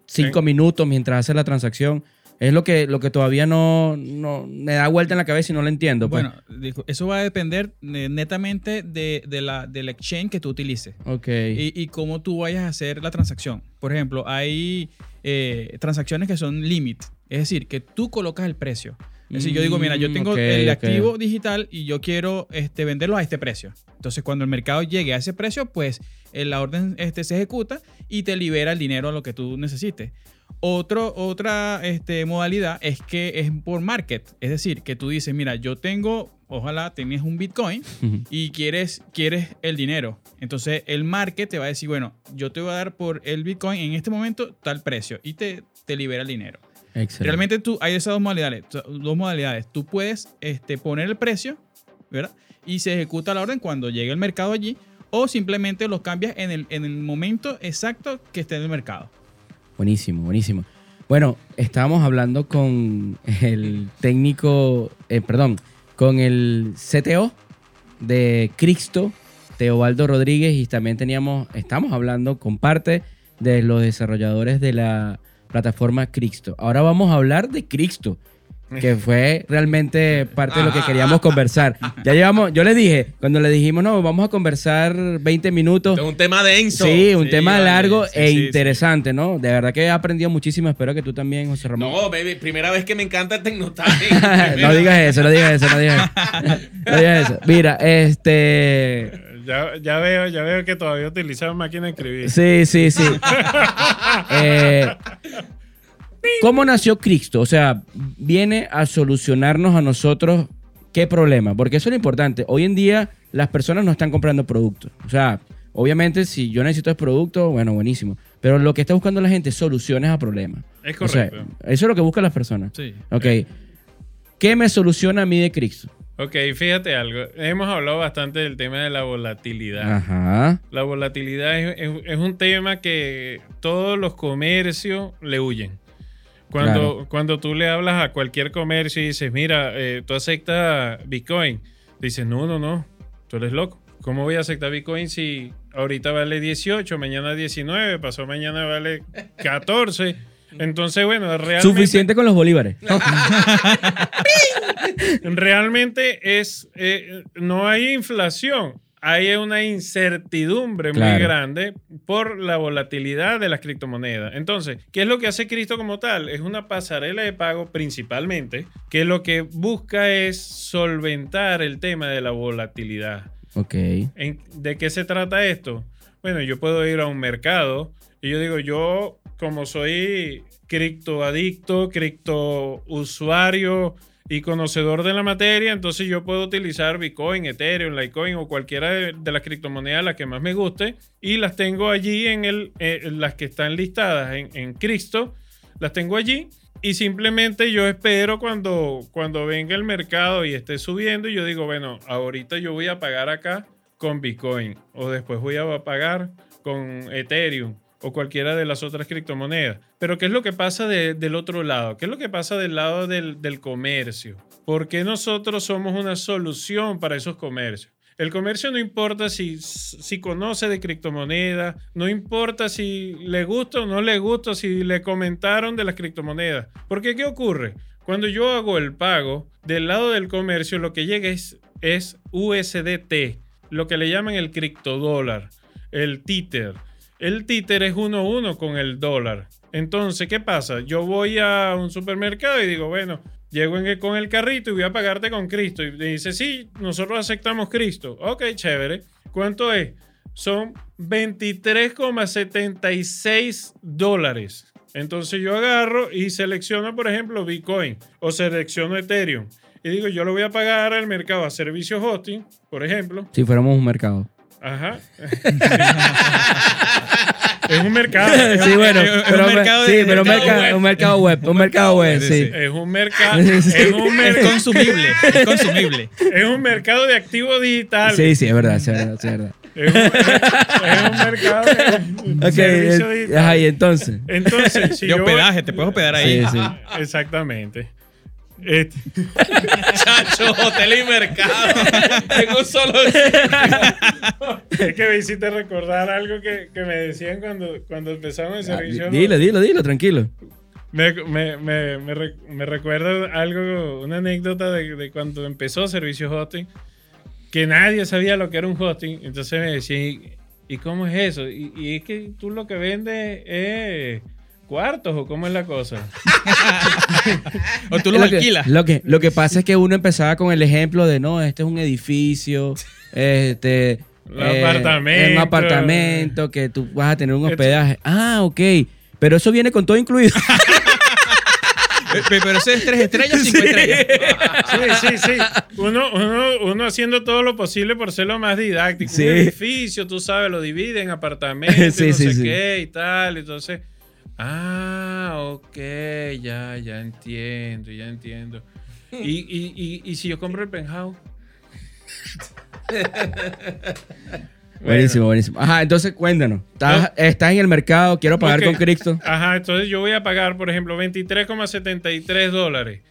S3: cinco
S4: Sí.
S3: minutos mientras hace la transacción. Es lo que, lo que todavía no, no me da vuelta en la cabeza y no lo entiendo. pues.
S5: Bueno, eso va a depender eh, netamente de, de la, del exchange que tú utilices
S3: ok.
S5: y, y cómo tú vayas a hacer la transacción. Por ejemplo, hay eh, transacciones que son limit, es decir, que tú colocas el precio. Es decir, yo digo, mira, yo
S3: Mm,
S5: tengo el activo digital y yo quiero este, venderlo a este precio. Entonces, cuando el mercado llegue a ese precio, pues eh, la orden este, se ejecuta y te libera el dinero a lo que tú necesites. Otro, otra este, modalidad es que es por market. Es decir, que tú dices, mira, yo tengo, ojalá tengas un Bitcoin y quieres, quieres el dinero. Entonces el market te va a decir, bueno, yo te voy a dar por el Bitcoin en este momento tal precio y te, te libera el dinero.
S3: Excelente.
S5: Realmente tú hay esas dos modalidades. Dos modalidades. Tú puedes este, poner el precio, ¿verdad? Y se ejecuta la orden cuando llegue el mercado allí o simplemente lo cambias en el, en el momento exacto que esté en el mercado.
S3: Buenísimo, buenísimo. Bueno, estábamos hablando con el técnico, eh, perdón, con el CTO de Crixto, Teobaldo Rodríguez, y también teníamos, estamos hablando con parte de los desarrolladores de la plataforma Crixto. Ahora vamos a hablar de Crixto. que fue realmente parte de lo que queríamos conversar. Ya llevamos, yo le dije, cuando le dijimos, no, vamos a conversar 20 minutos.
S2: Es un tema denso.
S3: Sí, un
S5: Sí,
S3: tema
S5: vale.
S3: largo
S5: Sí,
S3: e
S5: sí,
S3: interesante, ¿no? De verdad que he aprendido muchísimo. Espero que tú también, José Ramón.
S2: No, baby, primera vez que me encanta el Tecnotype.
S3: no digas eso, no digas eso, no digas eso. No digas eso. Mira, este.
S4: Ya, ya veo, ya veo que todavía utilizan máquina de escribir.
S3: Sí, sí, sí. Eh, ¿Cómo nació Cristo? O sea, viene a solucionarnos a nosotros qué problema. Porque eso es lo importante. Hoy en día las personas no están comprando productos. O sea, obviamente si yo necesito el producto, bueno, buenísimo. Pero lo que está buscando la gente es soluciones a problemas.
S4: Es
S3: O sea,
S4: correcto.
S3: eso es lo que buscan las personas.
S5: Sí.
S3: Ok. ¿Qué me soluciona a mí de Cristo?
S4: Ok, fíjate algo. Hemos hablado bastante del tema de la volatilidad.
S3: Ajá.
S4: La volatilidad es, es- es un tema que todos los comercios le huyen. Cuando,
S3: Claro.
S4: cuando tú le hablas a cualquier comercio y dices, mira, eh, tú aceptas Bitcoin, dices, no, no, no, tú eres loco. ¿Cómo voy a aceptar Bitcoin si ahorita vale 18, mañana 19, pasó mañana vale 14? Entonces, bueno, realmente...
S3: Suficiente con los bolívares.
S4: realmente es eh, no hay inflación hay una incertidumbre muy grande por la volatilidad de las criptomonedas. Entonces, ¿qué es lo que hace Cristo como tal? Es una pasarela de pago principalmente, que lo que busca es solventar el tema de la volatilidad.
S3: Ok.
S4: ¿En- ¿De qué se trata esto? Bueno, yo puedo ir a un mercado y yo digo, yo como soy criptoadicto, cripto usuario y conocedor de la materia, entonces yo puedo utilizar Bitcoin, Ethereum, Litecoin o cualquiera de, de las criptomonedas las que más me guste y las tengo allí en el, eh, las que están listadas en, en Cristo, las tengo allí y simplemente yo espero cuando, cuando venga el mercado y esté subiendo yo digo, bueno, ahorita yo voy a pagar acá con Bitcoin o después voy a pagar con Ethereum o cualquiera de las otras criptomonedas. Pero ¿qué es lo que pasa de- del otro lado? ¿Qué es lo que pasa del lado del, del comercio? ¿Por qué nosotros somos una solución para esos comercios? El comercio no importa si, si conoce de criptomonedas, no importa si le gusta o no le gusta, si le comentaron de las criptomonedas. Porque ¿qué ocurre? Cuando yo hago el pago, del lado del comercio lo que llega es, es USDT, lo que le llaman el criptodólar, el títer. El títer es uno a uno con el dólar. Entonces, ¿qué pasa? Yo voy a un supermercado y digo, bueno, llego en- con el carrito y voy a pagarte con Cristo. Y me dice, sí, nosotros aceptamos Cristo. Ok, chévere. ¿Cuánto es? Son 23,76 dólares. Entonces yo agarro y selecciono, por ejemplo, Bitcoin o selecciono Ethereum. Y digo, yo lo voy a pagar al mercado a servicios hosting, por ejemplo.
S3: Si fuéramos un mercado.
S4: Ajá. es un mercado.
S3: Sí, bueno,
S5: es un
S3: pero,
S5: mercado
S3: sí, pero un
S5: mercado
S3: mercado,
S5: web.
S3: un mercado web, un mercado web, sí.
S4: Es un mercado. Es un
S5: Es
S4: mercado.
S5: consumible, es consumible.
S4: Es un mercado de activos digitales.
S3: Sí, sí, es verdad, sí, es verdad, sí, es verdad.
S4: Es, un, es un mercado de servicio
S3: eh,
S4: digital.
S3: ajá, y entonces.
S4: Entonces, si
S5: De
S4: yo-
S5: hospedaje, te puedes hospedar ahí.
S3: Sí, sí.
S4: Exactamente. Este,
S2: Chacho, hotel y mercado. en un solo
S4: es que me hiciste recordar algo que, que me decían cuando, cuando empezaron el
S3: Ah,
S4: servicio.
S3: Dilo, dilo, dilo, tranquilo.
S4: Me, me, me, me, re- me recuerda algo, una anécdota de, de cuando empezó servicio hosting, que nadie sabía lo que era un hosting. Entonces me decían, ¿y, y cómo es eso? Y, y es que tú lo que vendes es cuartos o cómo es la cosa.
S5: O tú los
S3: lo, que,
S5: alquilas.
S3: lo, que, lo que pasa es que uno empezaba con el ejemplo de, no, este es un edificio, este...
S4: Un apartamento.
S3: Un apartamento, que tú vas a tener un
S4: Esto-
S3: hospedaje. Ah, ok. Pero eso viene con todo incluido.
S5: Pe- pe- Pero ese es tres estrellas, cinco estrellas.
S4: Sí, sí, sí. Uno, uno, uno haciendo todo lo posible por ser lo más didáctico.
S3: Sí.
S4: Un edificio, tú sabes, lo divide en apartamentos,
S3: Sí,
S4: no
S3: sí,
S4: sé
S3: sí.
S4: qué y tal. Entonces, ah, ok, ya, ya entiendo, ya entiendo. Y, y, y, y si yo compro el penthouse.
S3: Buenísimo, buenísimo. Ajá, entonces cuéntanos. Estás, estás en el mercado, quiero pagar con Cristo.
S4: Ajá, entonces yo voy a pagar, por ejemplo, 23,73 dólares.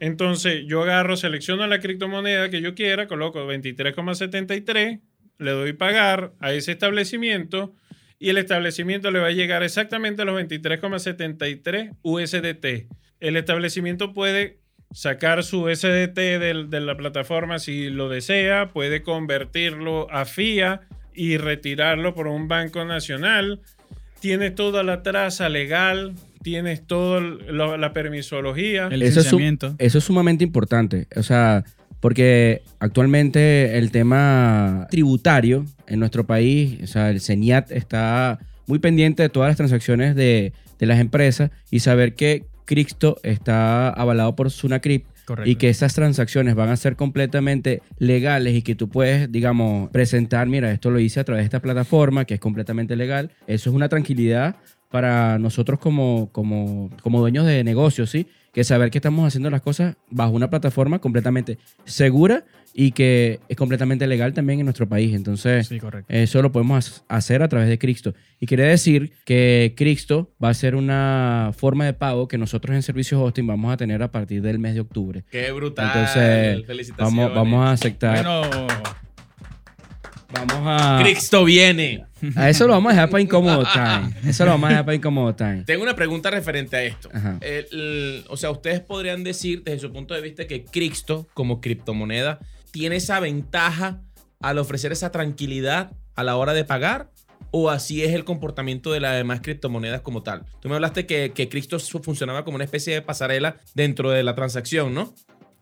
S4: Entonces yo agarro, selecciono la criptomoneda que yo quiera, coloco 23,73, le doy pagar a ese establecimiento y el establecimiento le va a llegar exactamente a los 23,73 USDT. El establecimiento puede sacar su SDT del- de la plataforma si lo desea, puede convertirlo a FIA y retirarlo por un banco nacional. Tienes toda la traza legal, tienes toda la permisología.
S5: El
S3: Eso es, su-
S5: licenciamiento.
S3: eso es sumamente importante. O sea, porque actualmente el tema tributario en nuestro país, o sea, el CENIAT está muy pendiente de todas las transacciones de, de las empresas y saber que Crixto está avalado por Sunacrip
S5: Correcto.
S3: y que esas transacciones van a ser completamente legales y que tú puedes, digamos, presentar, mira, esto lo hice a través de esta plataforma que es completamente legal. Eso es una tranquilidad para nosotros como, como, como dueños de negocios, ¿sí? Que saber que estamos haciendo las cosas bajo una plataforma completamente segura y que es completamente legal también en nuestro país. Entonces,
S5: Sí,
S3: eso lo podemos hacer a través de Crixto. Y quiere decir que Crixto va a ser una forma de pago que nosotros en Servicios Hosting vamos a tener a partir del mes de octubre.
S2: Qué brutal.
S3: Entonces,
S2: Felicitaciones.
S3: vamos, vamos a aceptar.
S5: Bueno,
S3: vamos a.
S2: Cristo viene.
S3: A eso lo vamos a dejar para incómodo time. Eso lo vamos a dejar para incómodo time.
S2: Tengo una pregunta referente a esto.
S3: Ajá.
S2: El- el- o sea, ustedes podrían decir desde su punto de vista que Crixto como criptomoneda tiene esa ventaja al ofrecer esa tranquilidad a la hora de pagar o así es el comportamiento de las demás criptomonedas como tal. Tú me hablaste que, que Crixto su- funcionaba como una especie de pasarela dentro de la transacción, ¿no?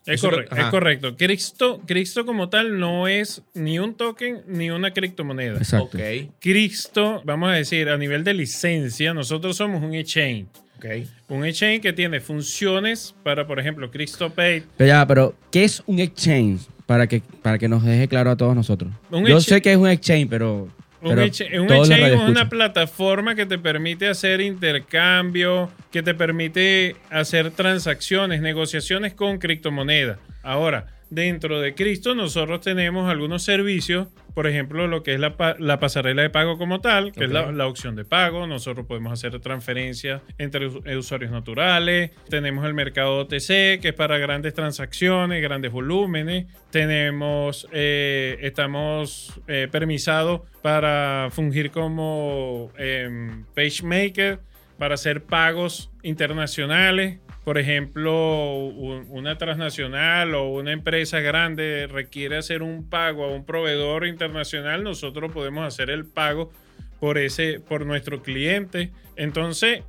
S4: Es, correcto, es correcto. Cristo, Cristo como tal no es ni un token ni una criptomoneda.
S3: Exacto.
S4: Cristo, vamos a decir, a nivel de licencia, nosotros somos un exchange.
S2: ok.
S4: Un exchange que tiene funciones para, por ejemplo, Cristo Pay.
S3: Pero ya, pero ¿qué es un exchange? Para que, para que nos deje claro a todos nosotros.
S4: Un
S3: Yo sé que es un exchange, pero.
S4: Un, exchange, un es una plataforma que te permite hacer intercambio, que te permite hacer transacciones, negociaciones con criptomonedas. Ahora, dentro de Cristo nosotros tenemos algunos servicios, por ejemplo, lo que es la, pa- la pasarela de pago como tal, que es la, opción de pago. Nosotros podemos hacer transferencias entre us- usuarios naturales. Tenemos el mercado OTC, que es para grandes transacciones, grandes volúmenes. Tenemos, eh, estamos eh, permisados para fungir como em, PageMaker, para hacer pagos internacionales. Por ejemplo, un- una transnacional o una empresa grande requiere hacer un pago a un proveedor internacional, nosotros podemos hacer el pago por ese, por nuestro cliente. Entonces,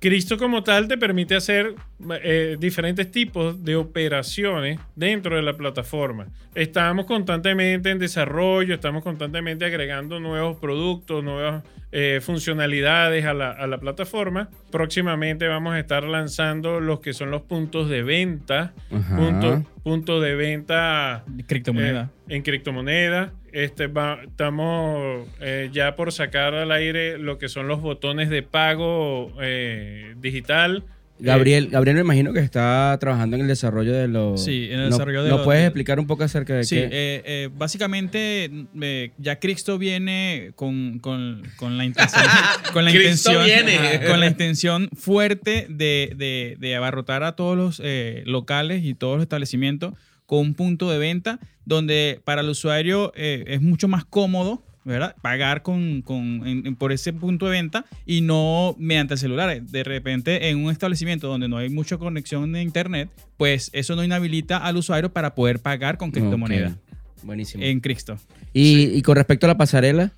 S4: Cristo como tal te permite hacer eh, diferentes tipos de operaciones dentro de la plataforma. Estamos constantemente en desarrollo, estamos constantemente agregando nuevos productos, nuevas eh, funcionalidades a la, a la plataforma. Próximamente vamos a estar lanzando los que son los puntos de venta, puntos punto de venta
S5: criptomoneda.
S4: eh, en criptomoneda. Este, va- estamos eh, ya por sacar al aire lo que son los botones de pago eh, digital.
S3: Gabriel, Gabriel me imagino que está trabajando en el desarrollo de los...
S5: Sí, en el
S3: No-
S5: desarrollo de
S3: ¿Nos
S5: los-
S3: puedes
S5: de-
S3: explicar un poco acerca de
S5: Sí,
S3: qué?
S5: eh, eh, básicamente eh, ya Cristo viene con, con- con la intención, con la
S2: Cristo
S5: intención,
S2: viene.
S5: Con la intención fuerte de, de- de abarrotar a todos los eh, locales y todos los establecimientos con un punto de venta donde para el usuario eh, es mucho más cómodo. ¿verdad? Pagar con, con- en- en- por ese punto de venta y no mediante el celular. De repente, en un establecimiento donde no hay mucha conexión de internet, pues eso no inhabilita al usuario para poder pagar con criptomoneda
S3: Ok, Buenísimo.
S5: en Cristo.
S3: Y, y con respecto a la pasarela,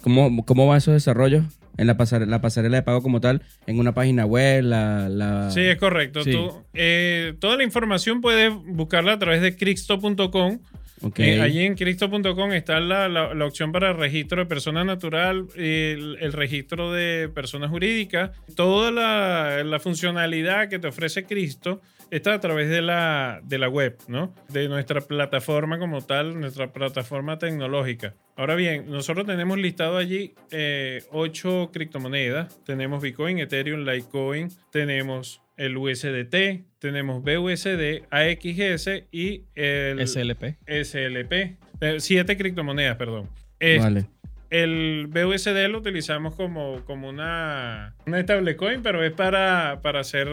S3: ¿cómo, cómo van esos desarrollos? En la pasarela, la pasarela de pago como tal, en una página web, la... la-
S4: Sí, es correcto.
S5: Sí.
S4: Tú, eh, toda la información puedes buscarla a través de Cristo.com.
S3: Ok.
S4: Eh, allí en Cristo.com está la, la- la opción para registro de persona natural, el, el registro de personas jurídicas. Toda la, la funcionalidad que te ofrece Cristo está a través de la, de la web, ¿no? De nuestra plataforma como tal, nuestra plataforma tecnológica. Ahora bien, nosotros tenemos listado allí eh, ocho criptomonedas. Tenemos Bitcoin, Ethereum, Litecoin, tenemos el USDT, tenemos BUSD, AXS y el
S5: SLP.
S4: SLP. Eh, siete criptomonedas, perdón. Es-
S3: Vale.
S4: El BUSD lo utilizamos como, como una, una stablecoin, pero es para, para hacer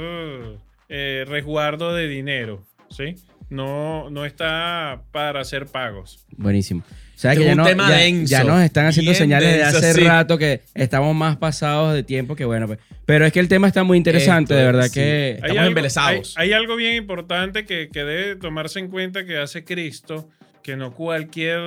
S4: eh, resguardo de dinero, ¿sí? No, no está para hacer pagos.
S3: Buenísimo. ¿Sabes
S2: Este
S3: que ya,
S2: un
S3: no-
S2: tema
S3: ya-
S2: denso,
S3: ya nos están haciendo
S2: bien
S3: señales de hace
S2: sí.
S3: rato que estamos más pasados de tiempo que bueno. Pues. Pero es que el tema está muy interesante,
S2: Esto,
S3: de verdad
S2: sí.
S3: que...
S2: Estamos
S4: algo,
S2: embelesados.
S4: Hay, hay algo bien importante que, que debe tomarse en cuenta que hace Cristo, que no cualquier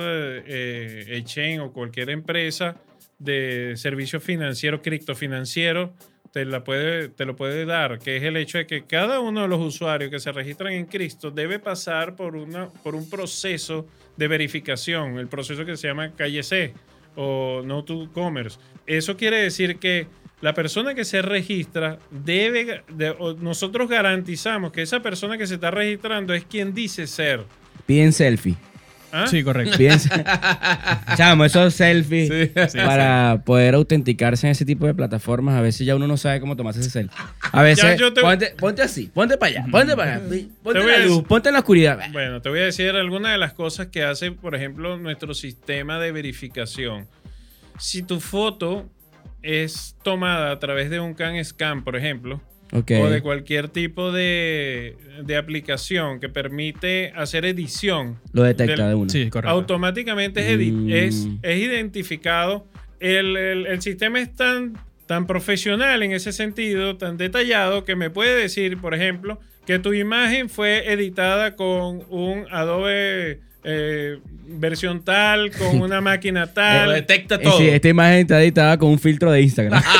S4: eh, exchange o cualquier empresa de servicio financiero, criptofinanciero, te, la puede, te lo puede dar, que es el hecho de que cada uno de los usuarios que se registran en Cristo debe pasar por, una, por un proceso de verificación, el proceso que se llama calle C o No to Commerce. Eso quiere decir que la persona que se registra debe, de- nosotros garantizamos que esa persona que se está registrando es quien dice ser.
S3: Piden selfie.
S4: ¿Ah?
S5: Sí, correcto.
S3: Piden Chamo, esos selfies
S2: Sí.
S3: para poder autenticarse en ese tipo de plataformas. A veces ya uno no sabe cómo tomarse ese selfie. A veces,
S4: te-
S3: ponte, ponte así, ponte para allá, ponte para allá. Ponte
S4: Te
S3: en la luz,
S4: decir-
S3: ponte en la oscuridad.
S4: Bueno, te voy a decir algunas de las cosas que hace, por ejemplo, nuestro sistema de verificación. Si tu foto es tomada a través de un can scan, por ejemplo, O de cualquier tipo de, de aplicación que permite hacer edición,
S3: Lo detecta
S4: del-
S3: de uno.
S5: Sí, correcto.
S4: automáticamente es, edi-
S3: Mm.
S4: es, es identificado. El, el- el sistema es tan, tan profesional en ese sentido, tan detallado, que me puede decir, por ejemplo, que tu imagen fue editada con un Adobe eh, versión tal, con una máquina
S2: Lo
S4: tal.
S2: detecta
S3: Eh,
S2: todo.
S3: sí, esta imagen está editada con un filtro de Instagram.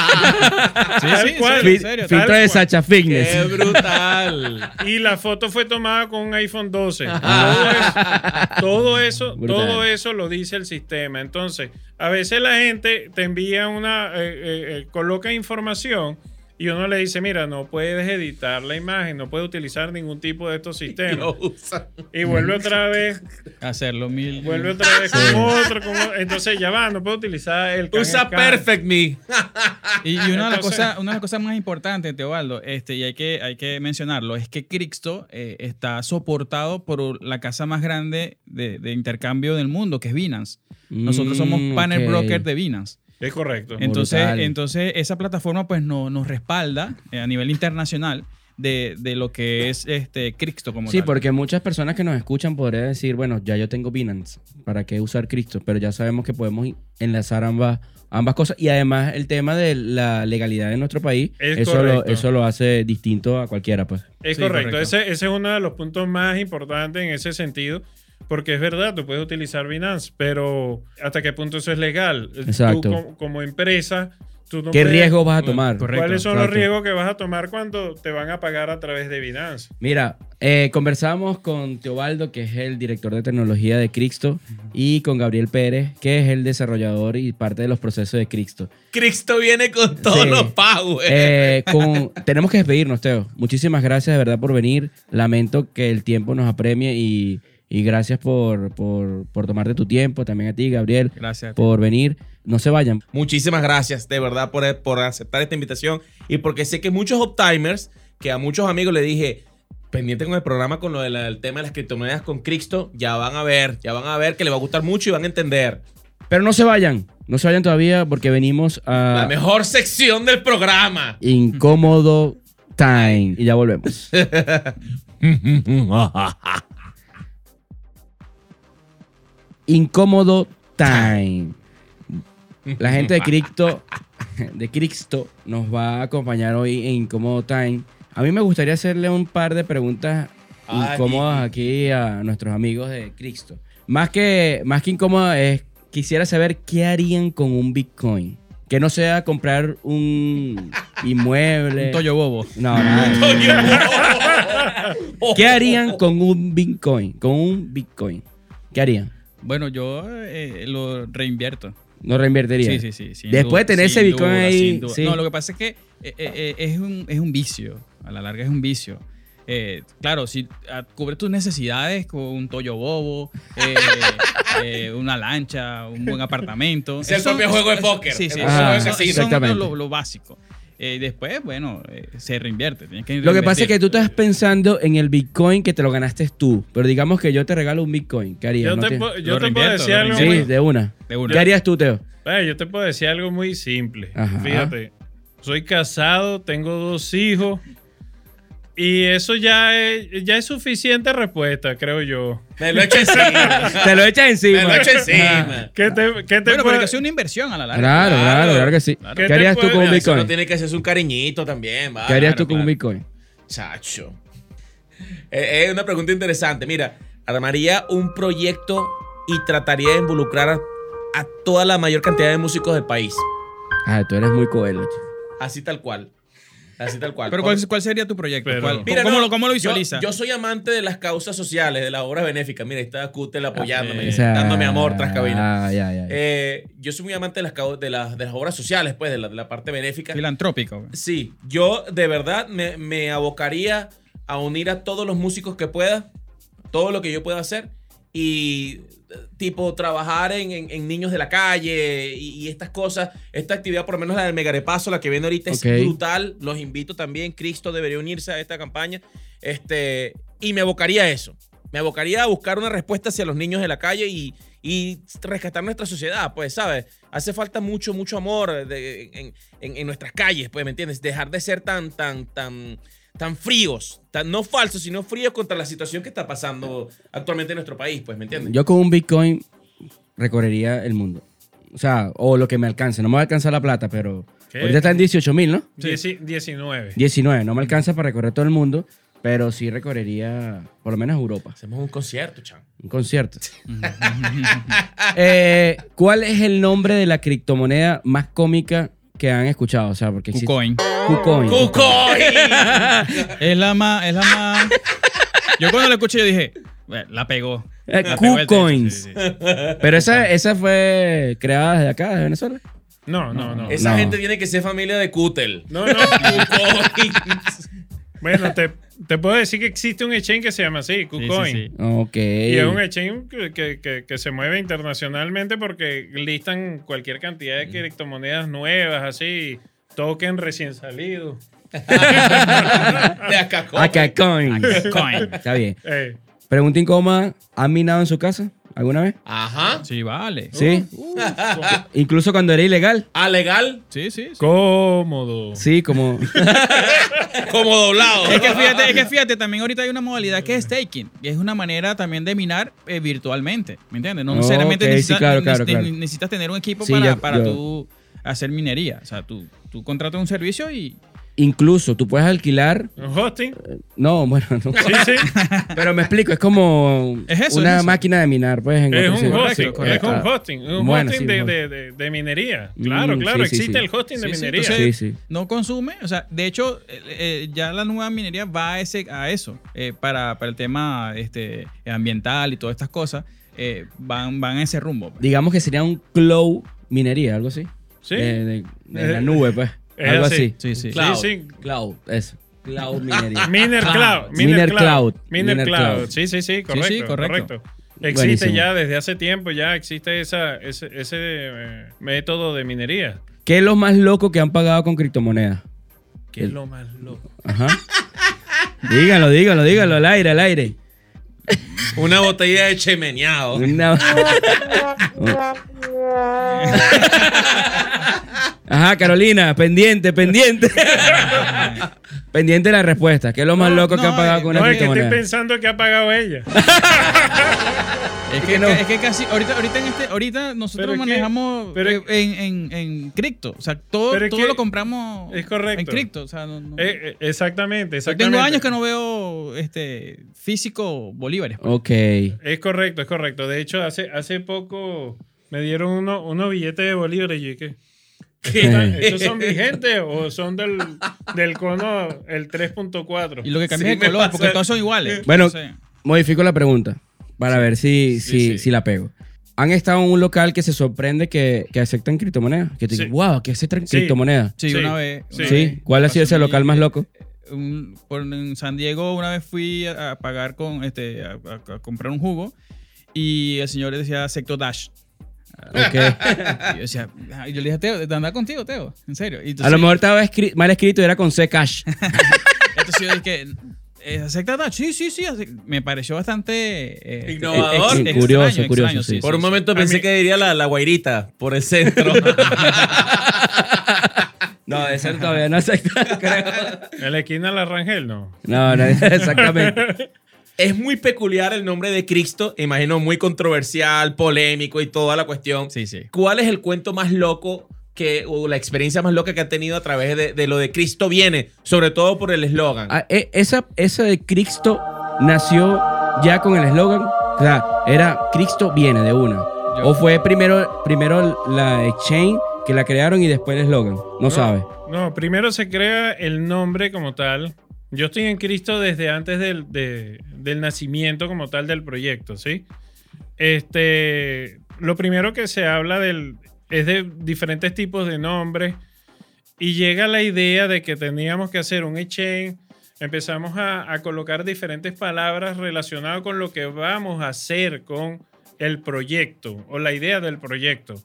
S5: Sí,
S4: Tal
S5: sí, en
S4: cual.
S5: serio,
S3: Fi-
S5: en serio.
S3: filtro de. Sacha Fitness.
S2: ¡Qué brutal!
S4: Y la foto fue tomada con un iPhone 12. Todo eso, todo eso,
S3: Brutal.
S4: todo eso lo dice el sistema. Entonces, a veces la gente te envía una, eh, coloca información y uno le dice, mira, no puedes editar la imagen, no puedes utilizar ningún tipo de estos sistemas. Y vuelve otra vez,
S5: Hacerlo mil.
S4: vuelve otra vez con otro, con otro. Entonces ya va, no puedo utilizar el
S2: Usa. Perfect Me.
S5: Y, y una, de las cosas, una de las cosas más importantes, Teobaldo, este, y hay que, hay que mencionarlo, es que Crixto eh, está soportado por la casa más grande de, de intercambio del mundo, que es Binance. Nosotros somos
S3: Mm,
S5: panel
S3: ok.
S5: broker de Binance.
S4: Es correcto.
S5: Entonces,
S3: Brutal.
S5: entonces esa plataforma pues no, nos respalda eh, a nivel internacional de, de lo que es este Crixto como
S3: Sí,
S5: tal.
S3: porque muchas personas que nos escuchan podrían decir, bueno, ya yo tengo Binance, ¿para qué usar Cristo? Pero ya sabemos que podemos enlazar ambas, ambas cosas y además el tema de la legalidad de nuestro país,
S4: Es
S3: eso lo, eso lo hace distinto a cualquiera, pues.
S4: Es
S5: Sí,
S4: correcto.
S5: correcto.
S4: Ese, ese es uno de los puntos más importantes en ese sentido. Porque es verdad, tú puedes utilizar Binance, pero ¿hasta qué punto eso es legal?
S3: Exacto.
S4: Tú como, como empresa, tú no
S3: ¿Qué
S4: puedes-
S3: riesgo vas a tomar?
S5: correcto.
S4: ¿Cuáles son los riesgos que vas a tomar cuando te van a pagar a través de Binance?
S3: Mira, eh, conversamos con Teobaldo, que es el director de tecnología de Crixto, y con Gabriel Pérez, que es el desarrollador y parte de los procesos de Crixto.
S2: Cristo viene con todos
S3: Sí.
S2: los pagos.
S3: Eh, con- tenemos que despedirnos, Teo. Muchísimas gracias de verdad por venir. Lamento que el tiempo nos apremie y, y gracias por, por, por tomarte tu tiempo. También a ti, Gabriel,
S5: Gracias.
S3: por venir. No se vayan.
S2: Muchísimas gracias, de verdad, por, por aceptar esta invitación. Y porque sé que muchos uptimers, que a muchos amigos le dije, pendiente con el programa con lo del tema de las criptomonedas con Cristo, ya van a ver, ya van a ver que les va a gustar mucho y van a entender.
S3: Pero no se vayan. No se vayan todavía porque venimos
S2: La
S3: a
S2: mejor sección del programa.
S3: Incómodo Time. Y ya volvemos. Incómodo Time. La gente de Cripto, de Crixto nos va a acompañar hoy en Incómodo Time. A mí me gustaría hacerle un par de preguntas
S2: Ay.
S3: incómodas aquí a nuestros amigos de Crixto. Más que, más que incómoda es, quisiera saber qué harían con un Bitcoin. Que no sea comprar un inmueble.
S5: Un Toyo Bobo.
S3: No, nada. ¿Qué harían con un Bitcoin? Con un Bitcoin. ¿Qué harían?
S5: Bueno, yo eh, lo reinvierto.
S3: ¿No reinvertirían?
S5: Sí, sí, sí. sin
S3: Después de tener
S5: sin
S3: ese Bitcoin
S5: duda,
S3: ahí,
S5: sin duda.
S3: sí.
S5: No, lo que pasa es que eh, eh, eh, es, un, es un vicio. A la larga es un vicio. Eh, claro, si ah, cubre tus necesidades con un Toyo Bobo, eh, eh, una lancha, un buen apartamento.
S2: Es el
S5: Eso-
S2: propio juego de póker,
S5: Sí, sí. eso- eso es
S3: Exactamente.
S5: lo, lo básico. Eh, después, bueno, eh, se reinvierte. tienes que
S3: Lo que pasa es que tú estás pensando en el Bitcoin que te lo ganaste tú. Pero digamos que yo te regalo un Bitcoin. ¿Qué harías?
S4: Yo
S3: ¿No
S4: te,
S3: te-
S4: puedo- yo te puedo decir algo
S3: Sí,
S4: muy,
S3: de una.
S5: De una.
S3: ¿Qué harías tú, Teo?
S4: Eh, yo te puedo decir algo muy simple.
S3: Ajá.
S4: Fíjate, soy casado, tengo dos hijos Y eso ya es, ya es suficiente respuesta, creo yo.
S2: Me lo echo encima.
S3: Te lo echas encima.
S2: Me lo echo encima.
S4: ¿Qué te, qué te
S5: Bueno, pero
S4: puede-
S5: hacer una inversión a la larga.
S3: Claro, claro,
S2: Claro.
S3: claro que sí.
S4: ¿Qué
S3: ¿Qué
S4: te
S3: harías tú con un
S2: Eso no
S3: Bitcoin?
S2: tiene que hacerse un cariñito también. va.
S3: ¿Qué harías
S2: Claro,
S3: tú con un. Bitcoin?
S2: Chacho. Eh, Es una pregunta interesante. Mira, armaría un proyecto y trataría de involucrar a, a toda la mayor cantidad de músicos del país.
S3: Ah, tú eres muy coelo, chico.
S2: Así tal cual. Así tal cual.
S5: Pero ¿cuál, cuál sería tu proyecto?
S4: Pero-
S5: ¿Cuál-
S2: Mira,
S5: ¿Cómo,
S2: no,
S5: lo, cómo lo
S2: yo-
S5: visualizas?
S2: Yo, soy amante de las causas sociales, de las obras benéficas. Mira, ahí está Kutel apoyándome,
S5: eh,
S3: O sea,
S2: dándome amor tras cabina.
S3: Ah, ya, ya. ya.
S2: Eh, yo soy muy amante de las, de las, de las obras sociales, pues, de la, de la parte benéfica.
S5: Filantrópico.
S2: Sí, yo de verdad me, me abocaría a unir a todos los músicos que pueda, todo lo que yo pueda hacer y tipo trabajar en, en- en niños de la calle y, y estas cosas. Esta actividad, por lo menos la del Megarepaso, la que viene ahorita,
S3: Ok.
S2: es brutal. Los invito también. Cristo debería unirse a esta campaña. Este, y me abocaría a eso. Me abocaría a buscar una respuesta hacia los niños de la calle y, y rescatar nuestra sociedad, pues, ¿sabes? Hace falta mucho, mucho amor de- en, en- en nuestras calles, pues, ¿me entiendes? Dejar de ser tan, tan, tan, tan fríos, tan, no falsos, sino fríos contra la situación que está pasando actualmente en nuestro país, pues, ¿me entiendes?
S3: Yo con un Bitcoin recorrería el mundo. O sea, o lo que me alcance. No me va a alcanzar la plata, pero.
S4: ¿Qué?
S3: Ahorita está en 18 mil, ¿no?
S4: Dieci- 19.
S3: 19. No me alcanza para recorrer todo el mundo, pero sí recorrería por lo menos Europa.
S2: Hacemos un concierto, chan.
S3: Un concierto. Eh, ¿Cuál es el nombre de la criptomoneda más cómica que han escuchado? O sea, porque existe-
S5: KuCoin.
S3: KuCoin.
S2: ¡Cucoy!
S5: Es la más, es la más. Yo cuando lo escuché yo dije, "Bueno, la pegó.
S3: Eh,
S5: La pegó el techo",
S3: KuCoins.
S5: sí, sí.
S3: Pero esa, esa fue creada desde acá, de Venezuela.
S4: No, no, no.
S2: Esa
S3: No.
S2: gente tiene que ser familia de Kutel.
S4: No, no.
S2: Kucoy.
S4: Bueno, te, te puedo decir que existe un exchange que se llama así,
S5: Sí, sí,
S4: KuCoin.
S5: sí.
S3: Ok.
S4: Y es un exchange que, que- que- que se mueve internacionalmente porque listan cualquier cantidad de criptomonedas nuevas, así, token recién salido.
S2: de acá,
S3: Acá Coins.
S5: Coin.
S3: Está bien.
S4: Eh,
S3: Pregunta incómoda. ¿Han minado en su casa alguna vez?
S2: Ajá.
S5: Sí, vale.
S3: Sí. Incluso cuando era ilegal.
S2: Ah, legal,
S5: Sí, sí. sí.
S4: cómodo.
S3: Sí, como.
S2: como doblado.
S5: Es que, fíjate, es que fíjate, también ahorita hay una modalidad que es staking, que es una manera también de minar eh, virtualmente, ¿me entiendes? No necesariamente necesitas,
S3: claro, claro,
S5: neces-
S3: claro.
S5: necesitas tener un equipo
S3: Sí,
S5: para,
S3: ya-
S5: para
S3: yo-
S5: tú hacer minería. O sea, tú, tú contratas un servicio y...
S3: Incluso tú puedes alquilar.
S4: Un hosting.
S3: No, bueno, no.
S4: Sí, sí.
S3: Pero me explico, es como
S5: Es eso,
S3: una
S5: es eso.
S3: máquina de minar, pues. En
S4: Es un hosting.
S5: correcto,
S4: Es un hosting. Un
S3: bueno,
S4: hosting
S3: sí,
S4: de,
S3: un
S4: de- de- de minería. Claro,
S3: Mm,
S4: claro.
S3: sí, sí,
S4: existe
S3: sí.
S4: el hosting de minería.
S5: entonces-
S3: Sí, sí.
S5: no consume, o sea, de hecho, eh, eh, ya la nueva minería va a, ese, a eso, eh, para, para el tema este, ambiental y todas estas cosas, eh, van, van a ese rumbo.
S3: Digamos que sería un cloud minería, algo así.
S4: Sí.
S3: De, de- de
S4: Eh,
S3: la nube, pues.
S4: Es
S3: algo
S4: así.
S3: así.
S5: Sí, sí.
S2: Cloud.
S4: Sí, sí.
S3: Cloud, eso. Cloud minería.
S4: Miner Cloud.
S3: Miner
S4: Miner
S3: Cloud.
S4: Cloud. Miner
S3: Miner
S4: Cloud.
S3: Cloud.
S4: Sí, sí, sí, correcto.
S5: sí, correcto.
S4: correcto. Existe
S3: Buenísimo.
S4: ya desde hace tiempo, ya existe esa, ese, ese, eh, método de minería.
S3: ¿Qué es lo más loco que han pagado con criptomonedas?
S4: Que es lo más loco.
S3: Ajá. dígalo, dígalo, dígalo, al aire, al aire.
S2: Una botella de chemeneado.
S3: Una- Ajá, Carolina, pendiente, pendiente. pendiente de la respuesta. ¿Qué es lo más
S5: No,
S3: loco que
S5: no,
S3: han pagado
S5: eh,
S3: con
S4: No,
S3: una
S4: es que estoy
S3: criptomoneda?
S4: pensando que ha pagado ella.
S5: Es que,
S3: no.
S5: es que casi, ahorita, ahorita, en este, ahorita nosotros
S4: Pero es que-
S5: manejamos
S4: pero es-
S5: eh, en, en, en cripto. O sea, todo,
S4: Pero es
S5: todo
S4: que-
S5: lo compramos
S4: es correcto.
S5: en cripto. O sea, no- no-
S4: Eh, eh, exactamente,
S5: Yo
S4: exactamente.
S5: tengo años que no veo este físico bolívares. pues.
S3: Ok.
S4: Es correcto, es correcto. De hecho, hace, hace poco me dieron uno- unos billetes de bolívares y yo, ¿qué? ¿Qué? ¿Estos son vigentes o son del, del cono el 3.4?
S5: Y lo que cambia
S2: Sí,
S5: es el color,
S2: pasa.
S5: porque todos son iguales.
S3: Bueno,
S5: Entonces,
S3: Modifico la pregunta para ver si,
S4: sí,
S3: si,
S4: sí.
S3: si la pego. ¿Han estado en un local que se sorprende que, que aceptan criptomonedas? Que te
S4: Sí.
S3: digan, wow, que aceptan
S4: Sí.
S3: criptomonedas.
S5: sí,
S4: Sí,
S5: una vez.
S4: sí.
S5: una
S3: Sí.
S5: vez
S3: ¿Cuál ha sido ese local más loco?
S5: un- por, en San Diego una vez fui a, a pagar con este a, a- a comprar un jugo y el señor decía secto dash
S3: Ok.
S5: y yo decía yo le dije a Teo de andar contigo Teo en serio y
S3: A
S5: entonces,
S3: lo mejor estaba escri- mal escrito y era con C cash.
S5: entonces yo dije eh, secta dash sí sí sí así- me pareció bastante eh,
S2: Innovador.
S5: ex-
S3: Curioso,
S5: extraño,
S3: curioso,
S5: extraño,
S3: sí.
S2: Por un momento
S4: A
S2: pensé
S4: mí-
S2: que diría la, la guairita por el centro.
S3: No, ese todavía no acepta, creo.
S4: En la esquina de la Rangel, no.
S3: No, no, exactamente.
S2: Es muy peculiar el nombre de Cristo, imagino muy controversial, polémico y toda la cuestión.
S5: Sí, sí.
S2: ¿Cuál es el cuento más loco que, o la experiencia más loca que han tenido a través de, de lo de Cristo viene? Sobre todo por el eslogan.
S3: Ah, eh, esa, esa de Cristo nació ya con el eslogan. O sea, era Cristo viene de una. O fue primero, primero la exchange que la crearon y después el eslogan. No, sabe.
S4: No, primero se crea el nombre como tal. Yo estoy en Cristo desde antes del, de- del nacimiento como tal del proyecto, ¿sí? Este, lo primero que se habla del, es de diferentes tipos de nombres y llega la idea de que teníamos que hacer un exchange. Empezamos a, a colocar diferentes palabras relacionadas con lo que vamos a hacer con el proyecto o la idea del proyecto.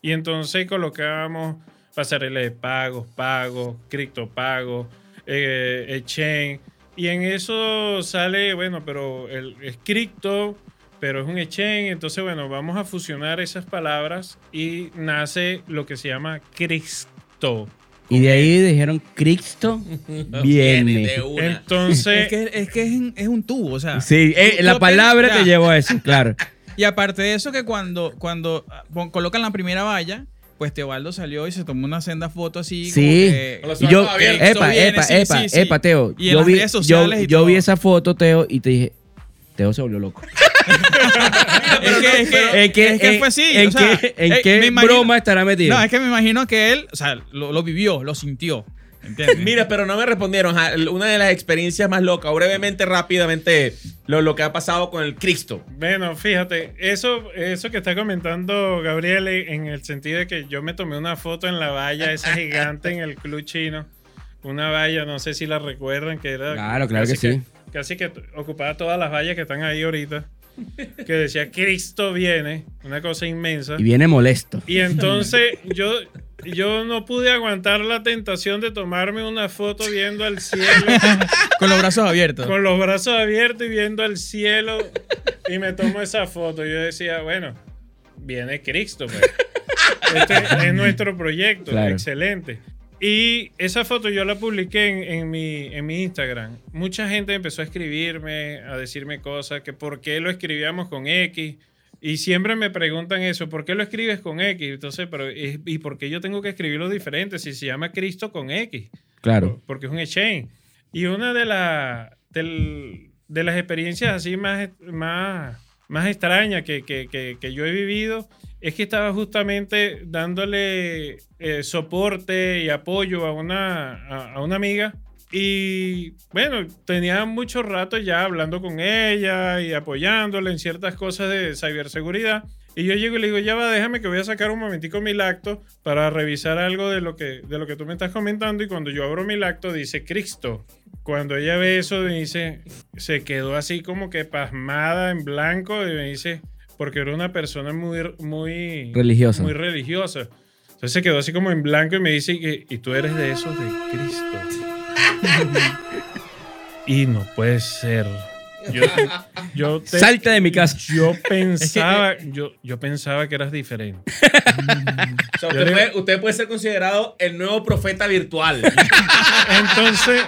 S4: Y entonces colocábamos pasarela de pagos, pagos, criptopagos, eh, exchange. Y en eso sale, bueno, pero el, es cripto, pero es un exchange. Entonces, bueno, vamos a fusionar esas palabras y nace lo que se llama Cristo.
S3: Y de ahí dijeron Cristo viene.
S4: Entonces,
S5: Es que, es, que es, un- es un tubo, o sea.
S3: Sí, eh, la palabra te llevó a eso, claro.
S5: Y aparte de eso, que cuando, cuando ah, colocan la primera valla, pues Teobaldo salió y se tomó una senda foto así. como
S3: Sí.
S5: que-
S3: Y yo,
S2: abiertos.
S5: Cristo
S3: epa, epa,
S5: sí,
S3: epa,
S5: sí, sí.
S3: epa, Teo.
S5: Y en
S3: yo
S5: las
S3: vi,
S5: redes
S3: yo,
S5: sociales y
S3: yo vi esa foto, Teo, y te dije, Teo se volvió loco.
S5: es que, es que,
S3: ¿En qué,
S5: es que
S3: en-
S5: fue así.
S3: ¿En
S5: o sea,
S3: qué, en
S5: eh,
S3: qué
S5: me imagino-
S3: broma estará metido?
S5: No, es que me imagino que él, o sea, lo, lo vivió, lo sintió. ¿Entiendes?
S2: Mira, pero no me respondieron. Una de las experiencias más locas, o brevemente, rápidamente, lo, lo que ha pasado con el Cristo.
S4: Bueno, fíjate, eso, eso que está comentando Gabriel en el sentido de que yo me tomé una foto en la valla esa gigante en el club chino. Una valla, no sé si la recuerdan, que era...
S3: Claro, claro que
S4: casi
S3: sí.
S4: Casi que ocupaba todas las vallas que están ahí ahorita. Que decía, Cristo viene, una cosa inmensa.
S3: Y viene molesto.
S4: Y entonces yo, yo no pude aguantar la tentación de tomarme una foto viendo al cielo
S5: Con los brazos abiertos.
S4: con los brazos abiertos y viendo al cielo y me tomo esa foto. Yo decía, bueno, viene Cristo. pues. Este es nuestro proyecto,
S3: Claro.
S4: excelente. Y esa foto yo la publiqué en, en mi, en mi Instagram. Mucha gente empezó a escribirme, a decirme cosas, que por qué lo escribíamos con X. Y siempre me preguntan eso, ¿por qué lo escribes con X? Entonces, pero, ¿y por qué yo tengo que escribirlo diferente si se llama Cristo con X?
S3: Claro.
S4: porque es un exchange. Y una de, la, del- de las experiencias así más, más, más extrañas que, que- que- que yo he vivido es que estaba justamente dándole eh, soporte y apoyo a una, a, a una amiga. Y bueno, tenía mucho rato ya hablando con ella y apoyándola en ciertas cosas de ciberseguridad. Y yo llego y le digo, ya va, déjame que voy a sacar un momentico mi lacto para revisar algo de lo que, de lo que tú me estás comentando. Y cuando yo abro mi lacto, dice Cristo. Cuando ella ve eso, me dice, se quedó así como que pasmada en blanco y me dice, porque era una persona muy, muy
S3: Religiosa.
S4: Muy religiosa. Entonces se quedó así como en blanco y me dice, y, y tú eres de esos de Cristo. Y no puede ser. Yo, yo te-
S3: Salte de mi casa.
S4: yo pensaba, yo, yo pensaba que eras diferente.
S2: O sea,
S4: Yo
S2: usted,
S4: digo-
S2: puede, usted puede ser considerado el nuevo profeta virtual.
S4: Entonces,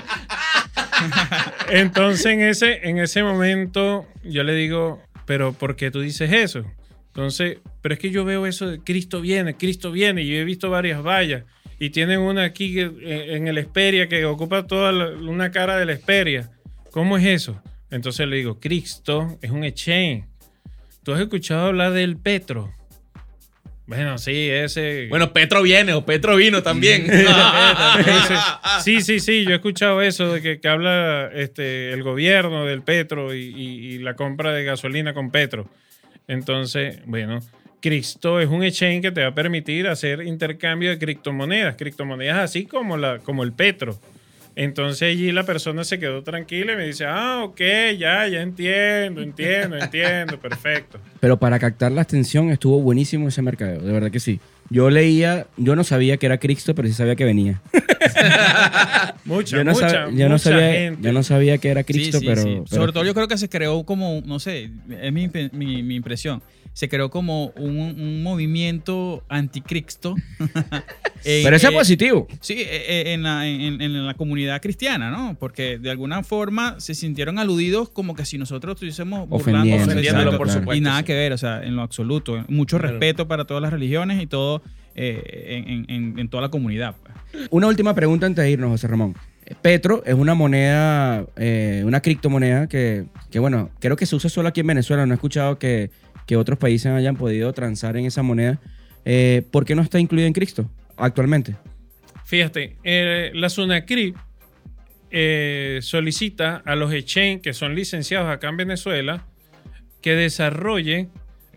S4: entonces en ese, en ese momento yo le digo, pero ¿por qué tú dices eso? Entonces, pero es que yo veo eso de Cristo viene, Cristo viene, y yo he visto varias vallas. Y tienen una aquí eh, en el Esperia que ocupa toda la- una cara de la Esperia. ¿Cómo es eso? Entonces le digo, Cristo es un exchange. ¿Tú has escuchado hablar del Petro? Bueno, sí, ese...
S2: bueno, Petro viene o Petro vino también.
S4: Sí, sí, sí, yo he escuchado eso de que, que habla este, el gobierno del Petro y, y- y la compra de gasolina con Petro. Entonces, bueno, Cristo es un exchange que te va a permitir hacer intercambio de criptomonedas, criptomonedas así como, la, como el Petro. Entonces allí la persona se quedó tranquila y me dice, ah, ok, ya, ya entiendo, entiendo, entiendo, perfecto.
S3: Pero para captar la atención estuvo buenísimo ese mercadeo, de verdad que sí. Yo leía, yo no sabía que era Cristo, pero sí sabía que venía.
S4: Mucha,
S3: Yo no,
S4: mucha,
S3: sab- yo no sabía,
S4: gente.
S3: yo no sabía que era Cristo,
S5: Sí, sí,
S3: pero,
S5: sí.
S3: pero-
S5: Sobre todo yo creo que se creó como, no sé, es mi- mi impresión, se creó como un, un movimiento anticristo.
S3: Pero eso es positivo.
S5: Sí, eh, eh, en la, en, en la comunidad cristiana, ¿no? Porque de alguna forma se sintieron aludidos como que si nosotros estuviésemos burlando.
S2: Ofendiéndolo, por supuesto,
S5: Y nada
S2: sí.
S5: que ver, o sea, en lo absoluto. Mucho
S2: Claro.
S5: respeto para todas las religiones y todo eh, en, en- en- en toda la comunidad. pues.
S3: Una última pregunta antes de irnos, José Ramón. Petro es una moneda, eh, una criptomoneda que, que, bueno, creo que se usa solo aquí en Venezuela. No he escuchado que, que otros países hayan podido transar en esa moneda. Eh, ¿Por qué no está incluida en Cristo actualmente?
S4: Fíjate, eh, la SUNACRIP eh, solicita a los exchange que son licenciados acá en Venezuela que desarrollen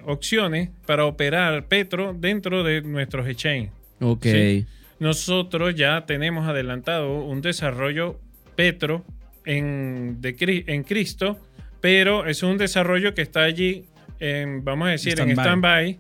S4: opciones para operar Petro dentro de nuestros exchange.
S3: Ok.
S4: Sí. Nosotros ya tenemos adelantado un desarrollo Petro en, de Cri- en Cristo, pero es un desarrollo que está allí, en, vamos a decir, en
S5: Stand-by.
S4: stand-by,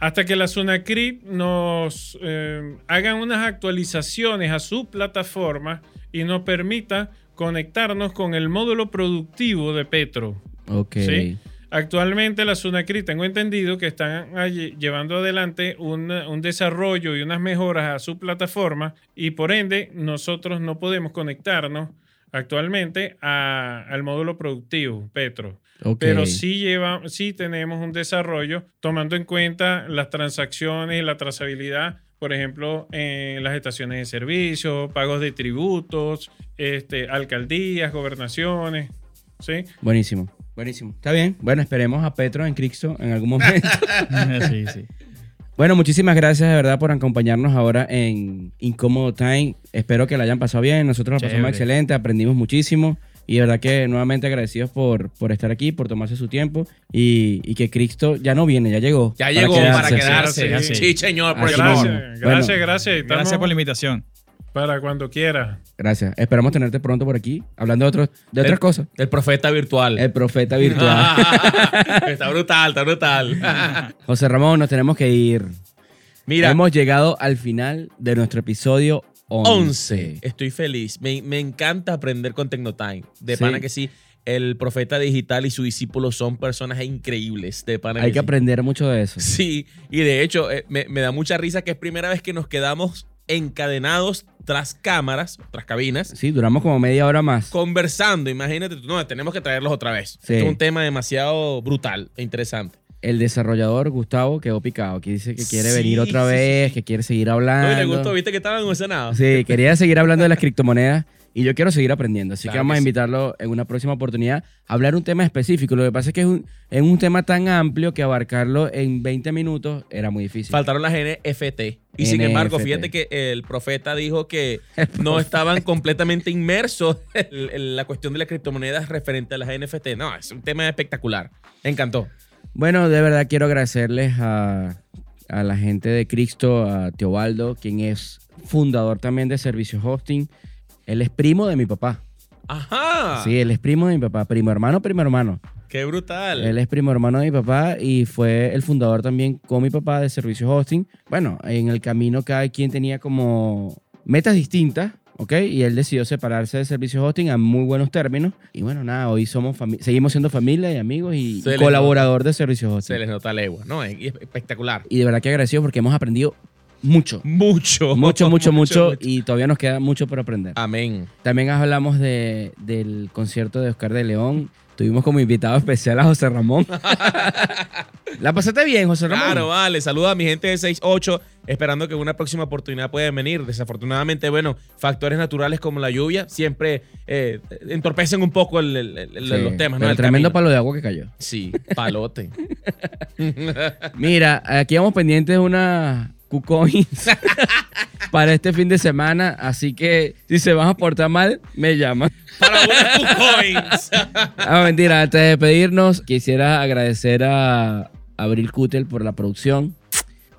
S4: hasta que la SUNACRIP nos eh, hagan unas actualizaciones a su plataforma y nos permita conectarnos con el módulo productivo de Petro.
S3: Ok.
S4: Sí. Actualmente la SUNACRI tengo entendido que están allí llevando adelante un, un desarrollo y unas mejoras a su plataforma y por ende nosotros no podemos conectarnos actualmente a- al módulo productivo Petro.
S3: Ok.
S4: Pero sí, lleva, sí tenemos un desarrollo tomando en cuenta las transacciones y la trazabilidad, por ejemplo, en las estaciones de servicio, pagos de tributos, este, alcaldías, gobernaciones. ¿sí?
S3: Buenísimo. Buenísimo. Está bien. Bueno, esperemos a Petro en Cristo en algún momento.
S5: sí, sí.
S3: Bueno, muchísimas gracias de verdad por acompañarnos ahora en Incómodo Time. Espero que la hayan pasado bien. Nosotros la pasamos excelente, aprendimos muchísimo. Y de verdad que nuevamente agradecidos por, por estar aquí, por tomarse su tiempo. Y, y que Cristo ya no viene, ya llegó.
S2: Ya llegó para quedarse.
S4: quedarse.
S2: Sí, señor, por.
S4: Gracias,
S3: Bueno.
S4: gracias, gracias. Estamos
S5: Gracias por la invitación.
S4: Para cuando quiera.
S3: Gracias. Esperamos tenerte pronto por aquí, hablando de, otros, de otras
S2: El-
S3: cosas.
S2: El profeta virtual.
S3: El profeta virtual.
S2: está brutal, está brutal.
S3: José Ramón, nos tenemos que ir.
S2: Mira,
S3: Hemos llegado al final de nuestro episodio 11.
S2: 11. Estoy feliz. Me, me encanta aprender con Tecnotime. De
S3: Sí.
S2: pana que sí. El profeta digital y su discípulo son personas increíbles. De pana
S3: Hay que
S2: sí.
S3: aprender mucho de eso.
S2: Sí, y de hecho eh, me, me da mucha risa que es primera vez que nos quedamos encadenados tras cámaras, tras cabinas,
S3: Sí, duramos como media hora más.
S2: conversando. Imagínate, no, tenemos que traerlos otra vez.
S3: Sí.
S2: Es un tema demasiado brutal e interesante.
S3: El desarrollador Gustavo quedó picado, que dice que quiere
S2: Sí,
S3: venir otra
S2: sí,
S3: vez,
S2: sí.
S3: que quiere seguir
S2: No, y
S3: hablando.
S2: le gustó, viste que estaban emocionados.
S3: Sí, quería seguir hablando de las criptomonedas y yo quiero seguir aprendiendo. Así que vamos
S2: que
S3: a invitarlo en una próxima oportunidad a hablar un tema específico. Lo que pasa es que es un, es un tema tan amplio que abarcarlo en 20 minutos era muy difícil.
S2: Faltaron las NFT. Y sin embargo, fíjate que el profeta dijo que no estaban completamente inmersos en, en la cuestión de las criptomonedas referente a las NFT. No, es un tema espectacular. Me encantó.
S3: Bueno, de verdad quiero agradecerles a, a la gente de Cristo, a Teobaldo, quien es fundador también de Servicios Hosting. Él es primo de mi papá.
S2: Ajá.
S3: Sí, él es primo de mi papá. Primo hermano, primo hermano.
S2: Qué brutal.
S3: Él es primo hermano de mi papá y fue el fundador también con mi papá de Servicios Hosting. Bueno, en el camino cada quien tenía como metas distintas, ¿ok? Y él decidió separarse de Servicios Hosting a muy buenos términos. Y bueno, nada, hoy somos seguimos siendo familia y amigos y,
S2: Se
S3: colaborador de Servicios
S2: Se
S3: Hosting.
S2: les nota legua, ¿no? Es es espectacular.
S3: Y de verdad que agradecido porque hemos aprendido mucho.
S2: Mucho.
S3: Mucho, mucho, mucho, y todavía nos queda mucho por aprender.
S2: Amén.
S3: También hablamos de, del concierto de Oscar de León. Tuvimos como invitado especial a José Ramón. ¿La pasaste bien, José Ramón?
S2: Claro, vale. Saluda a mi gente de 68, esperando que en una próxima oportunidad puedan venir. Desafortunadamente, bueno, factores naturales como la lluvia siempre eh, entorpecen un poco el- el- el-
S3: Sí,
S2: los temas, ¿no? El
S3: tremendo
S2: camino.
S3: palo de agua que cayó.
S2: Sí, palote.
S3: Mira, aquí vamos pendientes de una KuCoins para este fin de semana. Así que si se van a portar mal, me llaman.
S2: Para KuCoins.
S3: Ah, mentira, antes de despedirnos, quisiera agradecer a Abril Kutel por la producción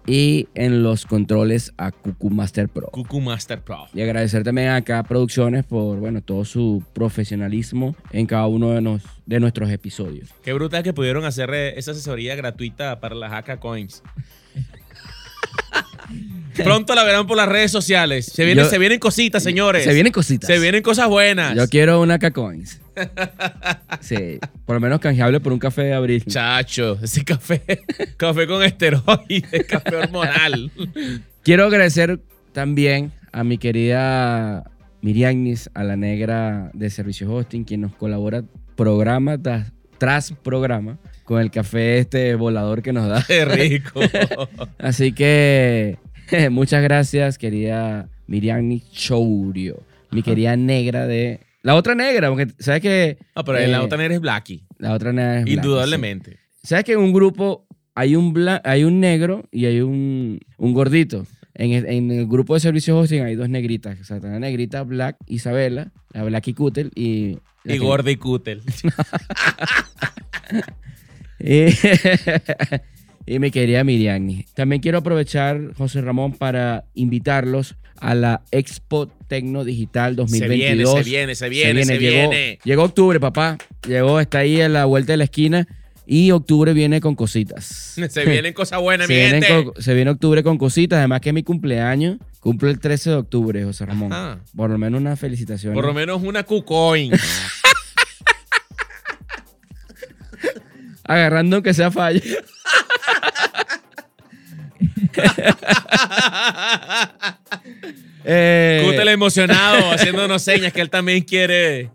S3: y en los controles a Cucu Master Pro.
S2: Cucu Master Pro.
S3: Y agradecer también a cada Producciones por, bueno, todo su profesionalismo en cada uno de, nos- de nuestros episodios.
S2: Qué brutal que pudieron hacer eh, esa asesoría gratuita para las AK Coins. Pronto la verán por las redes sociales. Se vienen,
S3: Yo-
S2: se vienen cositas, señores.
S3: Se vienen cositas.
S2: Se vienen cosas buenas.
S3: Yo quiero una K-Coins. Sí, por lo menos canjeable por un café de abril.
S2: Chacho, ese café, café con esteroides, café hormonal.
S3: Quiero agradecer también a mi querida Miriagnis, a la negra de Servicios Hosting, quien nos colabora programa tras, tras programa con el café este volador que nos da.
S2: Qué rico.
S3: Así que muchas gracias, querida Miriam Chourio, mi querida negra de... La otra negra, porque sabes que...
S2: Ah, pero
S3: eh,
S2: la otra negra es Blackie.
S3: La otra negra es blanca,
S2: Indudablemente.
S3: sí. ¿Sabes que en un grupo hay un, bla- hay un negro y hay un, un gordito? En el, en el grupo de servicios hosting hay dos negritas. O sea, está la negrita Black Isabela, la Black y Cutel y...
S2: Y
S3: que-
S2: Gordy Cutel.
S3: Y, y mi querida Miriam. También quiero aprovechar, José Ramón, para invitarlos a la Expo Tecno Digital 2022.
S2: Se viene, se viene, se
S3: Llegó,
S2: viene.
S3: llegó octubre, papá. Llegó, está ahí a la vuelta de la esquina. Y octubre viene con cositas.
S2: Se vienen cosas buenas,
S3: se,
S2: mi gente.
S3: con- se viene octubre con cositas. Además que es mi cumpleaños. Cumple el 13 de octubre, José Ramón.
S2: Ajá.
S3: Por lo menos una felicitación.
S2: Por lo menos una Kucoin.
S3: Agarrando aunque sea falla. Eh,
S2: emocionado, haciéndonos señas que él también quiere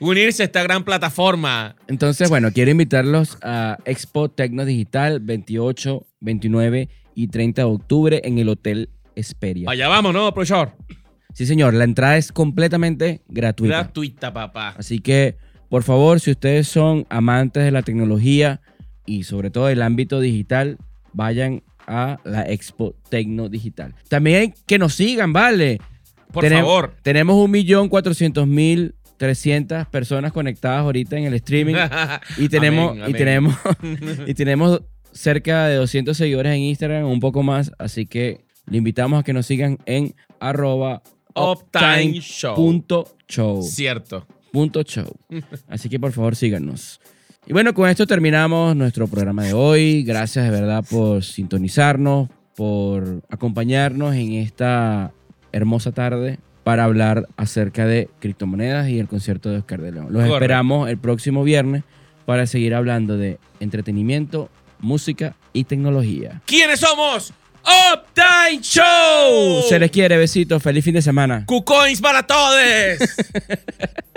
S2: unirse a esta gran plataforma.
S3: Entonces, bueno, quiero invitarlos a Expo Tecno Digital 28, 29 y 30 de octubre en el Hotel Esperia.
S2: Allá vamos, ¿no, profesor?
S3: Sí, señor, la entrada es completamente gratuita.
S2: Gratuita, papá.
S3: Así que, por favor, si ustedes son amantes de la tecnología y sobre todo del ámbito digital, vayan a la Expo Tecno Digital. También que nos sigan, ¿vale?
S2: Por
S3: Tenem-
S2: favor.
S3: Tenemos 1.400.300 personas conectadas ahorita en el streaming. Y tenemos,
S2: Amén,
S3: y tenemos, y tenemos cerca de 200 seguidores en Instagram, un poco más. Así que le invitamos a que nos sigan en arroba
S2: Uptime Show.
S3: punto show.
S2: Cierto.
S3: Show. Así que por favor síganos. Y bueno, con esto terminamos nuestro programa de hoy. Gracias de verdad por sintonizarnos, por acompañarnos en esta hermosa tarde para hablar acerca de criptomonedas y el concierto de Oscar de León. Los esperamos el próximo viernes para seguir hablando de entretenimiento, música y tecnología.
S2: ¿Quiénes somos? Uptime Show.
S3: Se les quiere, besitos, feliz fin de semana.
S2: Para todos.